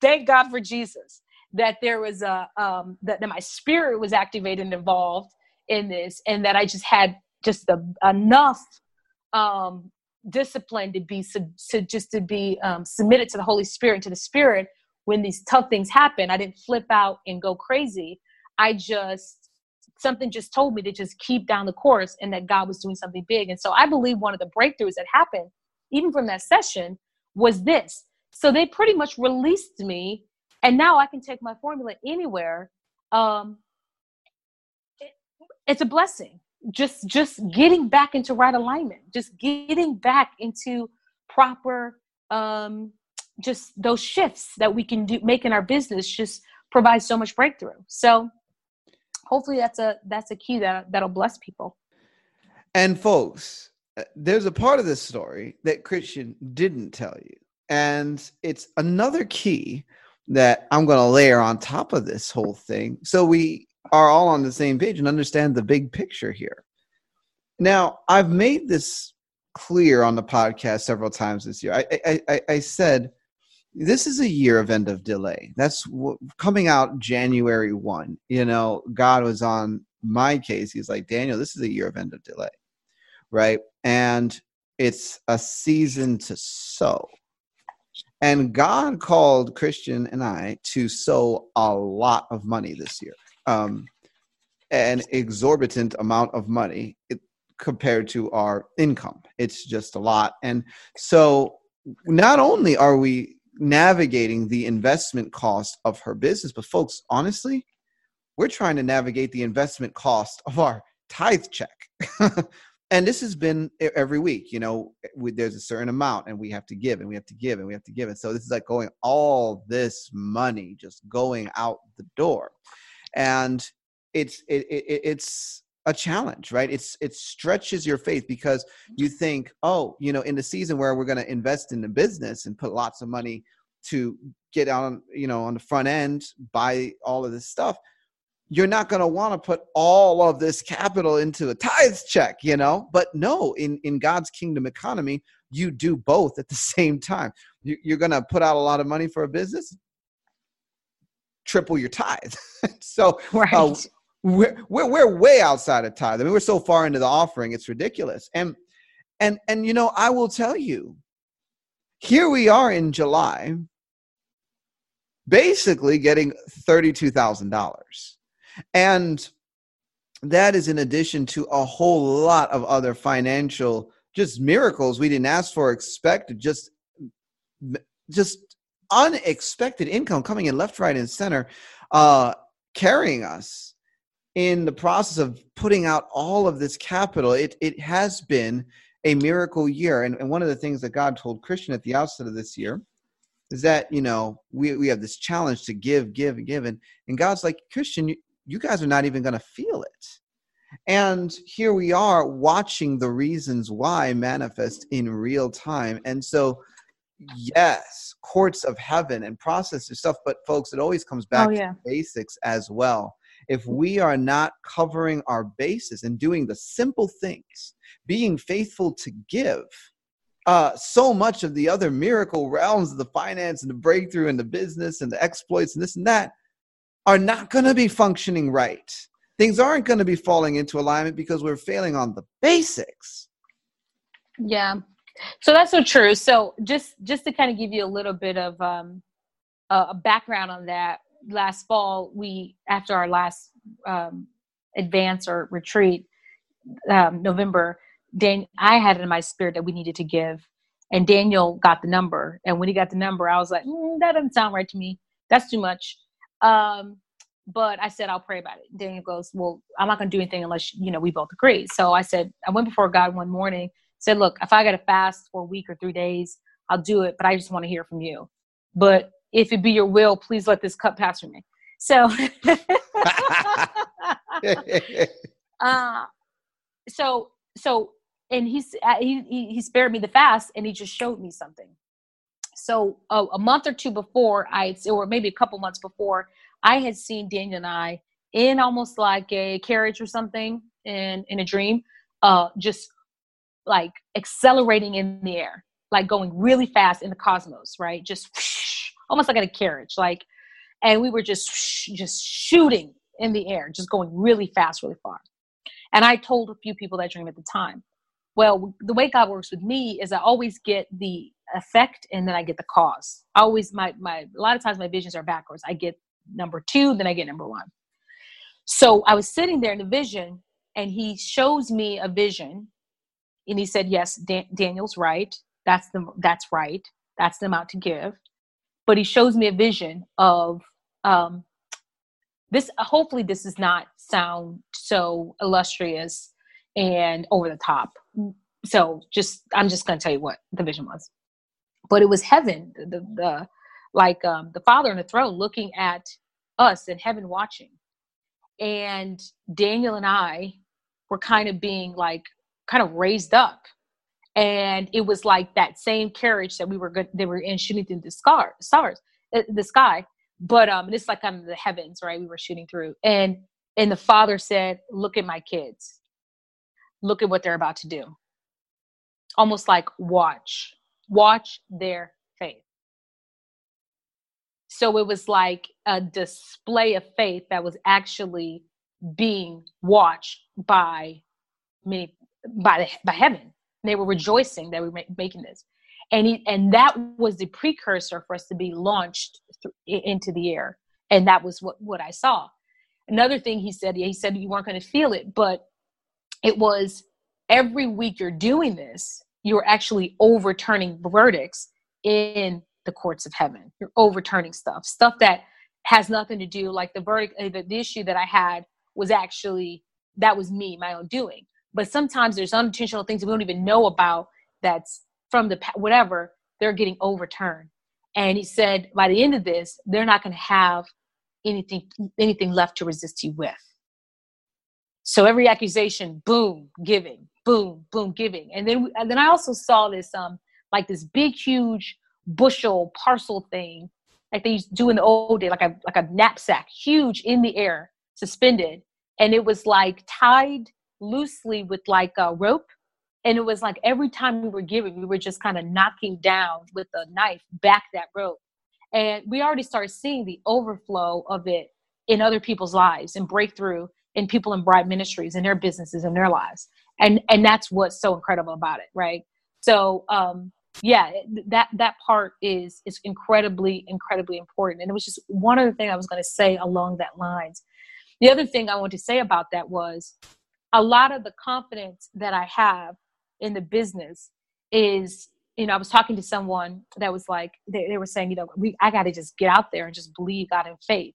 Thank God for Jesus that there was a um, that, that my spirit was activated and involved in this, and that I just had just the, enough um, discipline to be to just to be um, submitted to the Holy Spirit to the Spirit when these tough things happen. I didn't flip out and go crazy. I just something just told me to just keep down the course and that God was doing something big. And so I believe one of the breakthroughs that happened, even from that session, was this. So they pretty much released me, and now I can take my formula anywhere. Um, it, it's a blessing. Just just getting back into right alignment just getting back into proper um just those shifts that we can do make in our business just provide so much breakthrough. So hopefully that's a that's a key that that'll bless people. And folks uh, there's a part of this story that christian didn't tell you. And it's another key that i'm going to layer on top of this whole thing so we are all on the same page and understand the big picture here. Now, I've made this clear on the podcast several times this year. I, I, I, said this is a year of end of delay. That's w- coming out January 1. You know, God was on my case. He's like, Daniel, this is a year of end of delay, right? And it's a season to sow. And God called Christian and I to sow a lot of money this year um, an exorbitant amount of money compared to our income. It's just a lot. And so not only are we navigating the investment cost of her business, but folks, honestly, we're trying to navigate the investment cost of our tithe check. [LAUGHS] and this has been every week you know we, there's a certain amount and we have to give and we have to give and we have to give. And so this is like going all this money just going out the door. And it's it, it, it's a challenge right? It's it stretches your faith because you mm-hmm. think oh you know in the season where we're going to invest in the business and put lots of money to get on you know on the front end buy all of this stuff you're not going to want to put all of this capital into a tithe check you know but no in in god's kingdom economy you do both at the [LAUGHS] same time you, you're going to put out a lot of money for a business triple your tithe. [LAUGHS] so right. Uh, we're, we're, we're way outside of tithe. I mean, we're so far into the offering, it's ridiculous. And and and you know, I will tell you, here we are in July, basically getting thirty-two thousand dollars, and that is in addition to a whole lot of other financial just miracles we didn't ask for, expected, just just unexpected income coming in left, right, and center, uh, carrying us in the process of putting out all of this capital. It it has been a miracle year, and, and one of the things that God told Christian at the outset of this year is that you know we we have this challenge to give, give, and give, and and God's like Christian, you, guys are not even going to feel it. And here we are watching the reasons why manifest in real time. And so, yes, courts of heaven and process stuff, but folks, it always comes back oh, yeah. to basics as well. If we are not covering our bases and doing the simple things, being faithful to give, uh, so much of the other miracle realms of the finance and the breakthrough and the business and the exploits and this and that are not going to be functioning right. Things aren't going to be falling into alignment because we're failing on the basics. Yeah. So that's so true. So just just to kind of give you a little bit of um a background on that last fall we after our last um advance or retreat um november dan i had it in my spirit that we needed to give and daniel got the number. And when he got the number i was like mm, that doesn't sound right to me. That's too much um but I said, I'll pray about it. Daniel goes, Well, I'm not going to do anything unless, you know, we both agree. So I said, I went before God one morning, said, Look, if I got to fast for a week or three days, I'll do it, but I just want to hear from you. But if it be your will, please let this cup pass from me. So, [LAUGHS] uh, so, so, and he's, he, he spared me the fast and he just showed me something. So uh, a month or two before I, or maybe a couple months before, I had seen Daniel and I in almost like a carriage or something in in a dream, uh, just like accelerating in the air, like going really fast in the cosmos, right? Just whoosh, [LAUGHS] almost like in a carriage, like, and we were just whoosh, [LAUGHS] just shooting in the air, just going really fast, really far. And I told a few people that dream at the time. Well, the way God works with me is I always get the effect and then I get the cause. I always my my a lot of times my visions are backwards. I get number two, then I get number one. So I was sitting there in the vision, and he shows me a vision, and he said, "Yes, Dan- Daniel's right. That's the that's right. That's the amount to give." But he shows me a vision of um, this. Hopefully, this does not sound so illustrious and over the top. So, just I'm just going to tell you what the vision was. But it was heaven. The, the like um, the Father on the throne looking at us in heaven watching. And Daniel and I were kind of being like kind of raised up. And it was like that same carriage that we were good, they were in shooting through the scar, stars, uh, the sky. But um, it's like kind of the heavens, right? We were shooting through. And and the father said, Look at my kids. Look at what they're about to do. Almost like watch. Watch their faith. So it was like a display of faith that was actually being watched by many by the, by heaven. They were rejoicing that we were making this, and he, and that was the precursor for us to be launched th- into the air. And that was what what I saw. Another thing he said, he said you weren't going to feel it, but it was every week you're doing this, you're actually overturning verdicts in the courts of heaven. You're overturning stuff, stuff that has nothing to do. Like the verdict, uh, the, the issue that I had was actually that was me, my own doing. But sometimes there's unintentional things we don't even know about. That's from the whatever they're getting overturned. And he said, by the end of this, they're not going to have anything anything left to resist you with. So every accusation, boom, giving, boom, boom, giving. And then and then I also saw this um like this big, huge bushel parcel thing like they used to do in the old day, like a like a knapsack, huge in the air, suspended, and it was like tied loosely with like a rope. And it was like every time we were giving, we were just kind of knocking down with a knife back that rope. And we already started seeing the overflow of it in other people's lives and breakthrough in people in Bride Ministries and their businesses and their lives. And and that's what's so incredible about it, right? So um yeah that that part is is incredibly incredibly important. And it was just one other thing i was going to say along that lines. The other thing i want to say about that was a lot of the confidence that i have in the business is you know i was talking to someone that was like they, they were saying you know we i got to just get out there and just believe god in faith.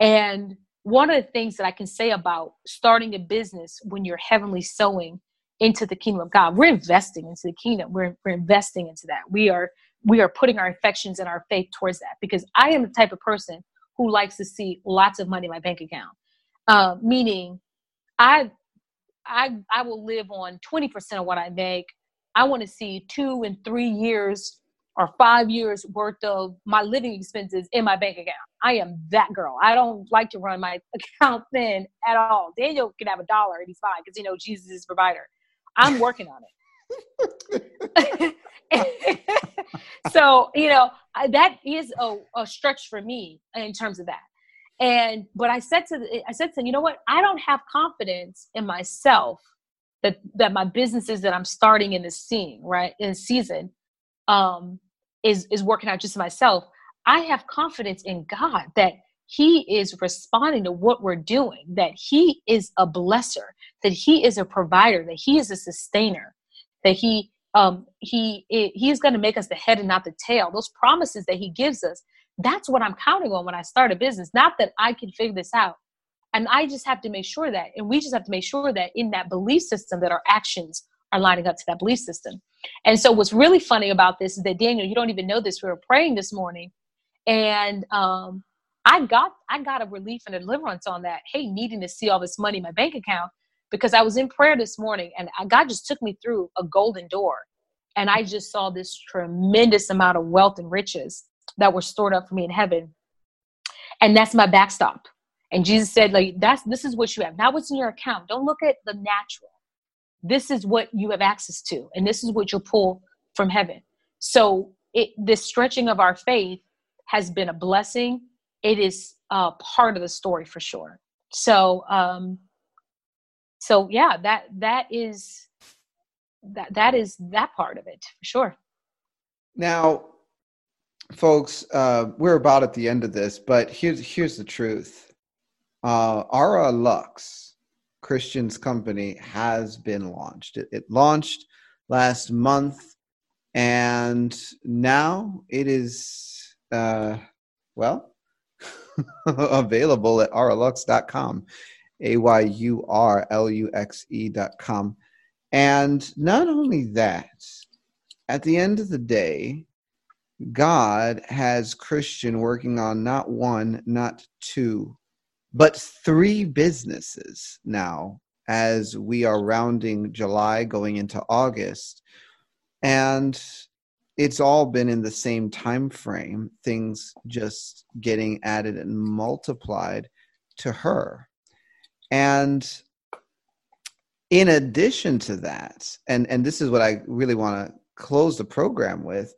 And one of the things that i can say about starting a business when you're heavenly sowing into the kingdom of God. We're investing into the kingdom. We're, we're investing into that. We are we are putting our affections and our faith towards that because I am the type of person who likes to see lots of money in my bank account. Uh, meaning, I I I will live on 20% of what I make. I want to see two and three years or five years worth of my living expenses in my bank account. I am that girl. I don't like to run my [LAUGHS] account thin at all. Daniel can have a dollar and he's fine because you know Jesus is provider. I'm working on it. [LAUGHS] [LAUGHS] so you know that is a, a stretch for me in terms of that. And but I said to the, I said to him, you know what? I don't have confidence in myself that that my businesses that I'm starting in this scene, right, in season, um, is is working out just myself. I have confidence in God that He is responding to what we're doing, that He is a blesser, that He is a provider, that He is a sustainer, that He um, He He is going to make us the head and not the tail. Those promises that He gives us, that's what I'm counting on when I start a business. Not that I can figure this out. And I just have to make sure that, and we just have to make sure that in that belief system, that our actions are lining up to that belief system. And so, what's really funny about this is that Daniel, you don't even know this. We were praying this morning, and um, I got I got a relief and a deliverance on that. Hey, needing to see all this money in my bank account because I was in prayer this morning, and God just took me through a golden door, and I just saw this tremendous amount of wealth and riches that were stored up for me in heaven. And that's my backstop. And Jesus said, like, that's this is what you have. Not what's in your account. Don't look at the natural. This is what you have access to, and this is what you'll pull from heaven. So it this stretching of our faith has been a blessing. It is a part of the story for sure. So um so yeah, that that is that that is that part of it for sure. Now, folks, uh, we're about at the end of this, but here's here's the truth. Uh, AyurLuxe, Christian's company, has been launched. It, it launched last month, and now it is uh, well [LAUGHS] available at ayurluxe.com, a y u r l u x e.com. And not only that, at the end of the day, God has Christian working on not one, not two, but three businesses now as we are rounding July going into August. And it's all been in the same time frame, things just getting added and multiplied to her. And in addition to that, and, and this is what I really want to close the program with,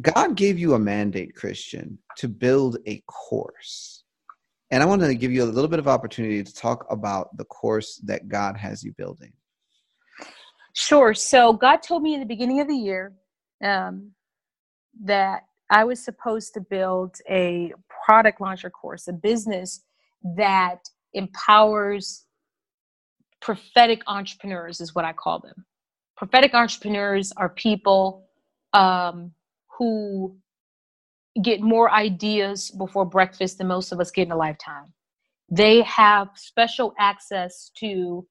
God gave you a mandate, Christian, to build a course. And I wanted to give you a little bit of opportunity to talk about the course that God has you building. Sure. So God told me in the beginning of the year um, that I was supposed to build a product launcher course, a business that empowers prophetic entrepreneurs, is what I call them. Prophetic entrepreneurs are people um, who get more ideas before breakfast than most of us get in a lifetime. They have special access to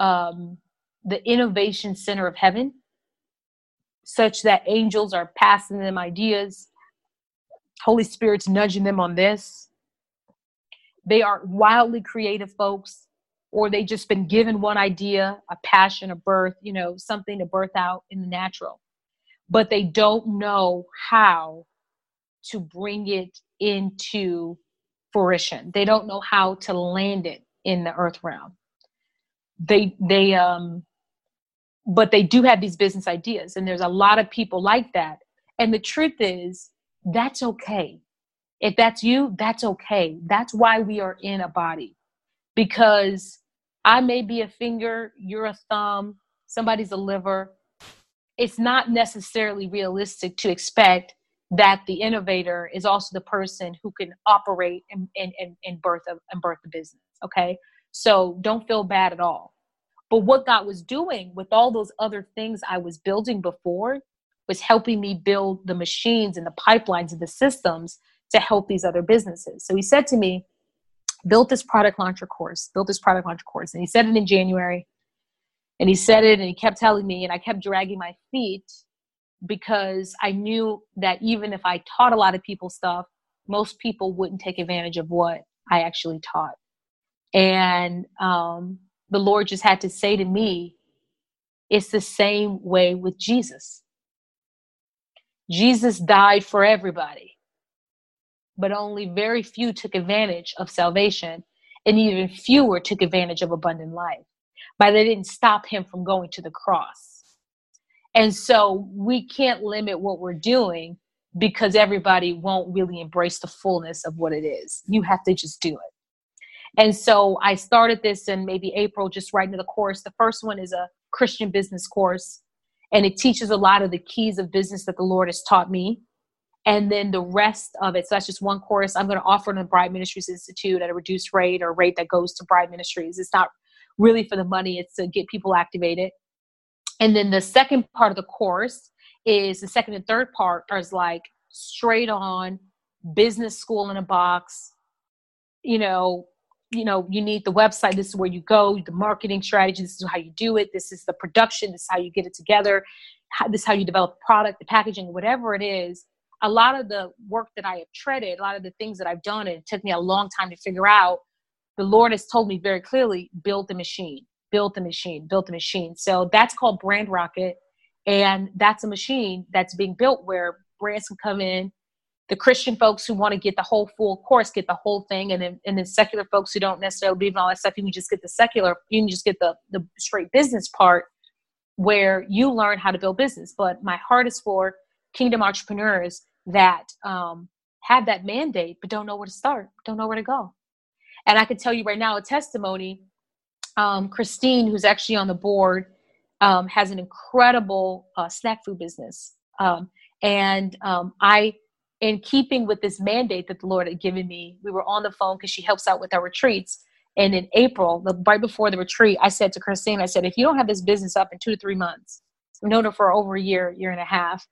um, the innovation center of heaven, such that angels are passing them ideas, Holy Spirit's nudging them on this. They are wildly creative folks, or they just been given one idea, a passion, a birth, you know, something to birth out in the natural but they don't know how to bring it into fruition. They don't know how to land it in the earth realm. They they um but they do have these business ideas and there's a lot of people like that. And the truth is that's okay. If that's you, that's okay. That's why we are in a body. Because I may be a finger, you're a thumb, somebody's a liver, it's not necessarily realistic to expect that the innovator is also the person who can operate and, and, and, and birth a, and birth the business. Okay. So don't feel bad at all. But what God was doing with all those other things I was building before was helping me build the machines and the pipelines and the systems to help these other businesses. So he said to me, built this product launcher course, built this product launcher course. And he said it in January. And he said it and he kept telling me, and I kept dragging my feet because I knew that even if I taught a lot of people stuff, most people wouldn't take advantage of what I actually taught. And um, the Lord just had to say to me, it's the same way with Jesus. Jesus died for everybody, but only very few took advantage of salvation, and even fewer took advantage of abundant life. But they didn't stop him from going to the cross. And so we can't limit what we're doing because everybody won't really embrace the fullness of what it is. You have to just do it. And so I started this in maybe April, just writing the course. The first one is a Christian business course, and it teaches a lot of the keys of business that the Lord has taught me. And then the rest of it, so that's just one course I'm going to offer in the Bride Ministries Institute at a reduced rate or rate that goes to Bride Ministries. It's not really for the money, it's to get people activated. And then the second part of the course is the second and third part is like straight on business school in a box, you know, you know you need the website. This is where you go. The marketing strategy. This is how you do it. This is the production. This is how you get it together. This is how you develop the product the packaging whatever it is. A lot of the work that i have treaded a lot of the things that i've done and it took me a long time to figure out the lord has told me very clearly build the machine build the machine build the machine so that's called brand rocket and that's a machine that's being built where brands can come in the Christian folks who want to get the whole full course get the whole thing, and then and then secular folks who don't necessarily believe in all that stuff, you can just get the secular, you can just get the the straight business part where you learn how to build business. But my heart is for kingdom entrepreneurs that um, have that mandate but don't know where to start, don't know where to go. And I can tell you right now a testimony. Um, Christine, who's actually on the board, um, has an incredible uh, snack food business. Um, and um, I in keeping with this mandate that the Lord had given me, we were on the phone because she helps out with our retreats. And in April, the, right before the retreat, I said to Christine, I said, if you don't have this business up in two to three months, I've known her for over a year, year and a half.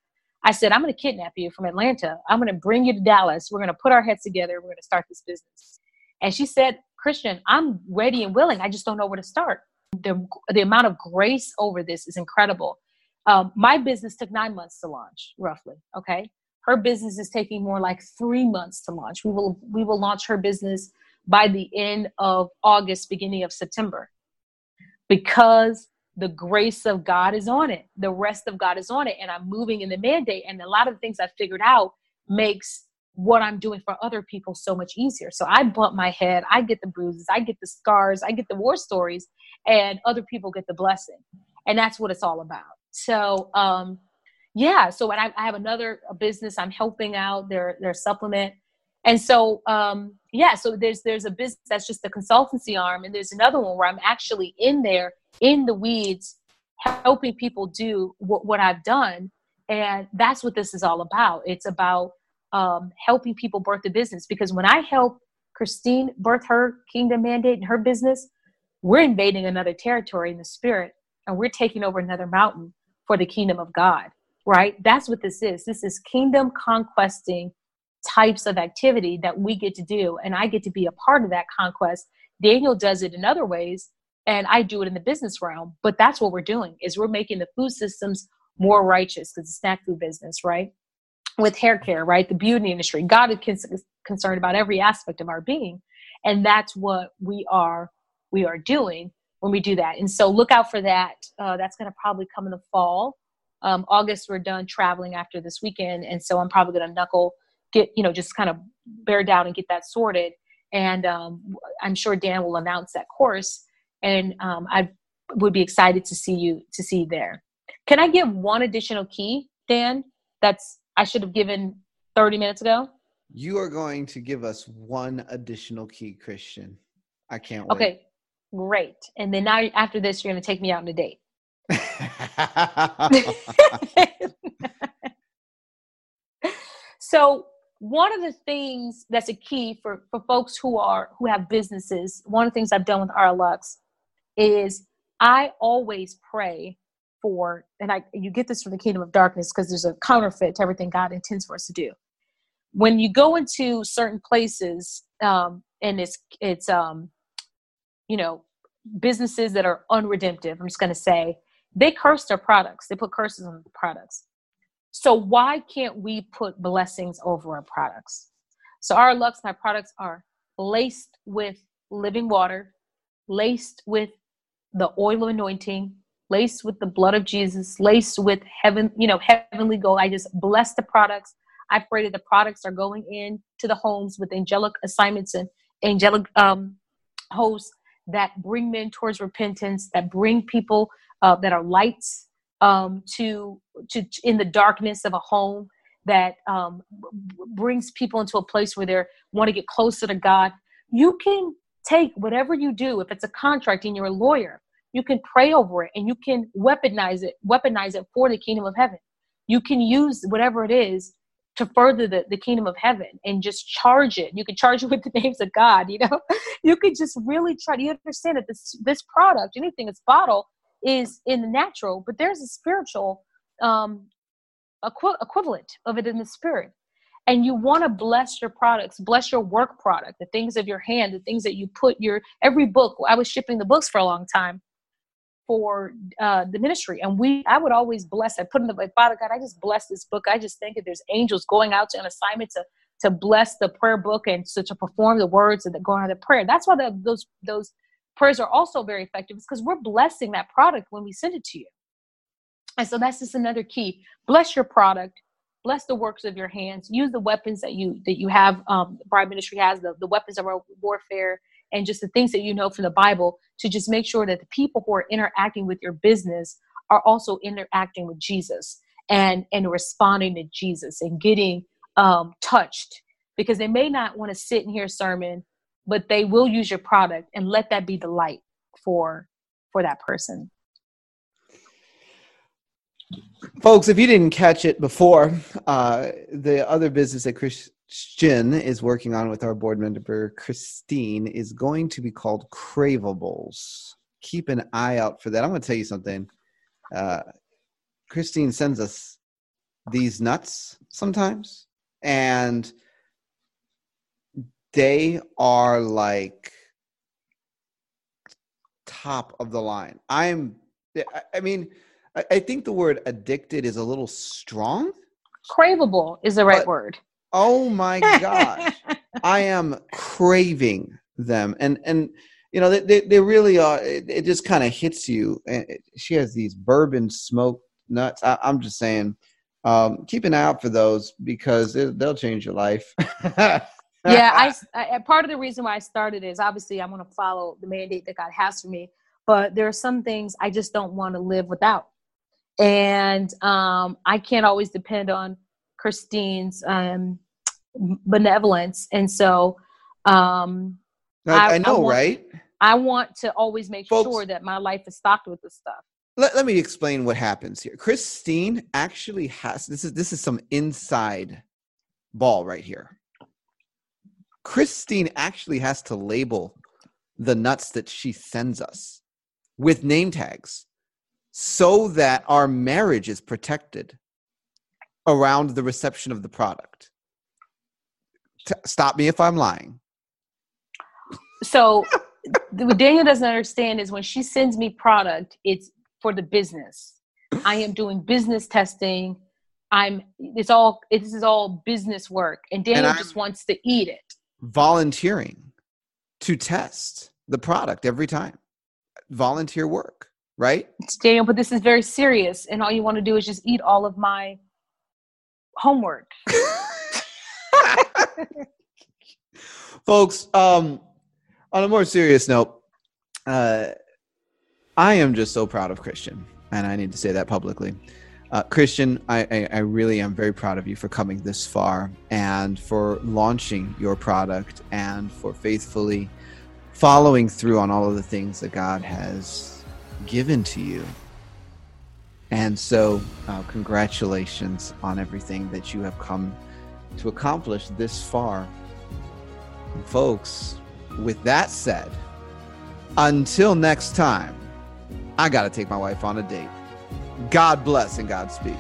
I said, I'm going to kidnap you from Atlanta. I'm going to bring you to Dallas. We're going to put our heads together. We're going to start this business. And she said, Christian, I'm ready and willing. I just don't know where to start. The, the amount of grace over this is incredible. Um, my business took nine months to launch, roughly. Okay. Her business is taking more like three months to launch. We will we will launch her business by the end of August, beginning of September, because the grace of God is on it. The rest of God is on it, and I'm moving in the mandate. And a lot of the things I figured out makes what I'm doing for other people so much easier. So I bump my head, I get the bruises, I get the scars, I get the war stories, and other people get the blessing. And that's what it's all about. So um, yeah so I, I have another business i'm helping out their their supplement and so um yeah so there's there's a business that's just the consultancy arm and there's another one where i'm actually in there in the weeds helping people do what, what i've done and that's what this is all about it's about um, helping people birth the business because when i help christine birth her kingdom mandate and her business we're invading another territory in the spirit and we're taking over another mountain for the kingdom of god right? That's what this is. This is kingdom conquesting types of activity that we get to do. And I get to be a part of that conquest. Daniel does it in other ways, and I do it in the business realm. But that's what we're doing is we're making the food systems more righteous because it's snack food business, right? With hair care, right? The beauty industry. God is concerned about every aspect of our being. And that's what we are we are doing when we do that. And so look out for that. Uh, that's going to probably come in the fall um, August we're done traveling after this weekend, and so I'm probably going to knuckle get you know just kind of bear down and get that sorted. And um, I'm sure Dan will announce that course, and um, I would be excited to see you to see you there. Can I give one additional key, Dan? That's I should have given 30 minutes ago. You are going to give us one additional key, Christian. I can't wait. Okay, great. And then now after this, you're going to take me out on a date. [LAUGHS] [LAUGHS] so one of the things that's a key for, for folks who are who have businesses one of the things i've done with AyurLuxe is i always pray for and i you get this from the kingdom of darkness because there's a counterfeit to everything god intends for us to do when you go into certain places um, and it's it's um you know businesses that are unredemptive i'm just going to say they curse their products. They put curses on the products. So why can't we put blessings over our products? So AyurLuxe, my products are laced with living water, laced with the oil of anointing, laced with the blood of Jesus, laced with heaven, you know, heavenly gold. I just bless the products. I pray that the products are going in to the homes with angelic assignments and angelic um, hosts that bring men towards repentance, that bring people uh, that are lights um, to to in the darkness of a home, that um, brings people into a place where they want to get closer to God. You can take whatever you do. If it's a contract and you're a lawyer, you can pray over it and you can weaponize it, weaponize it for the kingdom of heaven. You can use whatever it is to further the, the kingdom of heaven and just charge it. You can charge [LAUGHS] it with the names of God, you know? [LAUGHS] You could just really try to understand that this this product, anything that's bottle, is in the natural, but there's a spiritual um equi- equivalent of it in the spirit and you want to bless your products bless your work product the things of your hand the things that you put your every book i was shipping the books for a long time for uh, the ministry. And we i would always bless i put in the like father god i just bless this book. I just think that there's angels going out to an assignment to to bless the prayer book and so to perform the words that go on the prayer. That's why the, those those prayers are also very effective is because we're blessing that product when we send it to you. And so that's just another key. Bless your product. Bless the works of your hands. Use the weapons that you that you have um bride ministry has the, the weapons of our warfare and just the things that you know from the bible to just make sure that the people who are interacting with your business are also interacting with jesus and and responding to jesus and getting um touched. Because they may not want to sit and hear a sermon but they will use your product and let that be the light for for that person. Folks, if you didn't catch it before, uh, the other business that Christian is working on with our board member, Christine, is going to be called Cravables. Keep an eye out for that. I'm going to tell you something. Uh, Christine sends us these nuts sometimes, and they are like top of the line. I'm, I mean, I, I think the word addicted is a little strong. Craveable is the right word. Oh my gosh. [LAUGHS] I am craving them. And, and, you know, they, they really are. It, it just kind of hits you. And she has these bourbon smoked nuts. I, am just saying, um, keep an eye out for those because it, they'll change your life. [LAUGHS] yeah, I, I, part of the reason why I started is obviously I want to follow the mandate that God has for me, but there are some things I just don't want to live without and um, I can't always depend on Christine's um, benevolence, and so um, I, I, know, I want, right? I want to always make Folks, sure that my life is stocked with this stuff. Let, let me explain what happens here. Christine actually has this is this is some inside ball right here. Christine actually has to label the nuts that she sends us with name tags so that our marriage is protected around the reception of the product. T- stop me if I'm lying. So, [LAUGHS] what Daniel doesn't understand is when she sends me product, it's for the business. I am doing business testing. I'm. It's all. This is all business work, and Daniel and just wants to eat it. Volunteering to test the product every time. Volunteer work right? Daniel, but this is very serious, and all you want to do is just eat all of my homework. [LAUGHS] Folks, um, on a more serious note, uh, I am just so proud of Christian, and I need to say that publicly. Uh, Christian, I, I, I, really am very proud of you for coming this far and for launching your product and for faithfully following through on all of the things that God has given to you. And so, uh, congratulations on everything that you have come to accomplish this far. And folks, with that said, until next time, I got to take my wife on a date. God bless and Godspeed.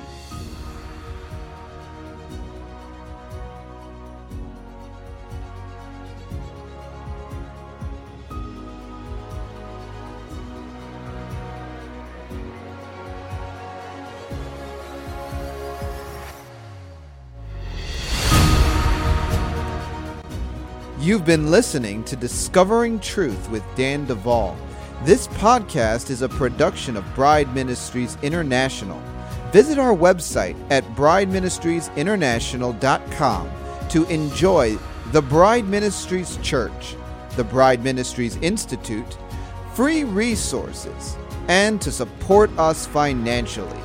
You've been listening to Discovering Truth with Dan Duval. This podcast is a production of Bride Ministries International. Visit our website at brideministriesinternational.com to enjoy the Bride Ministries Church, the Bride Ministries Institute, free resources, and to support us financially.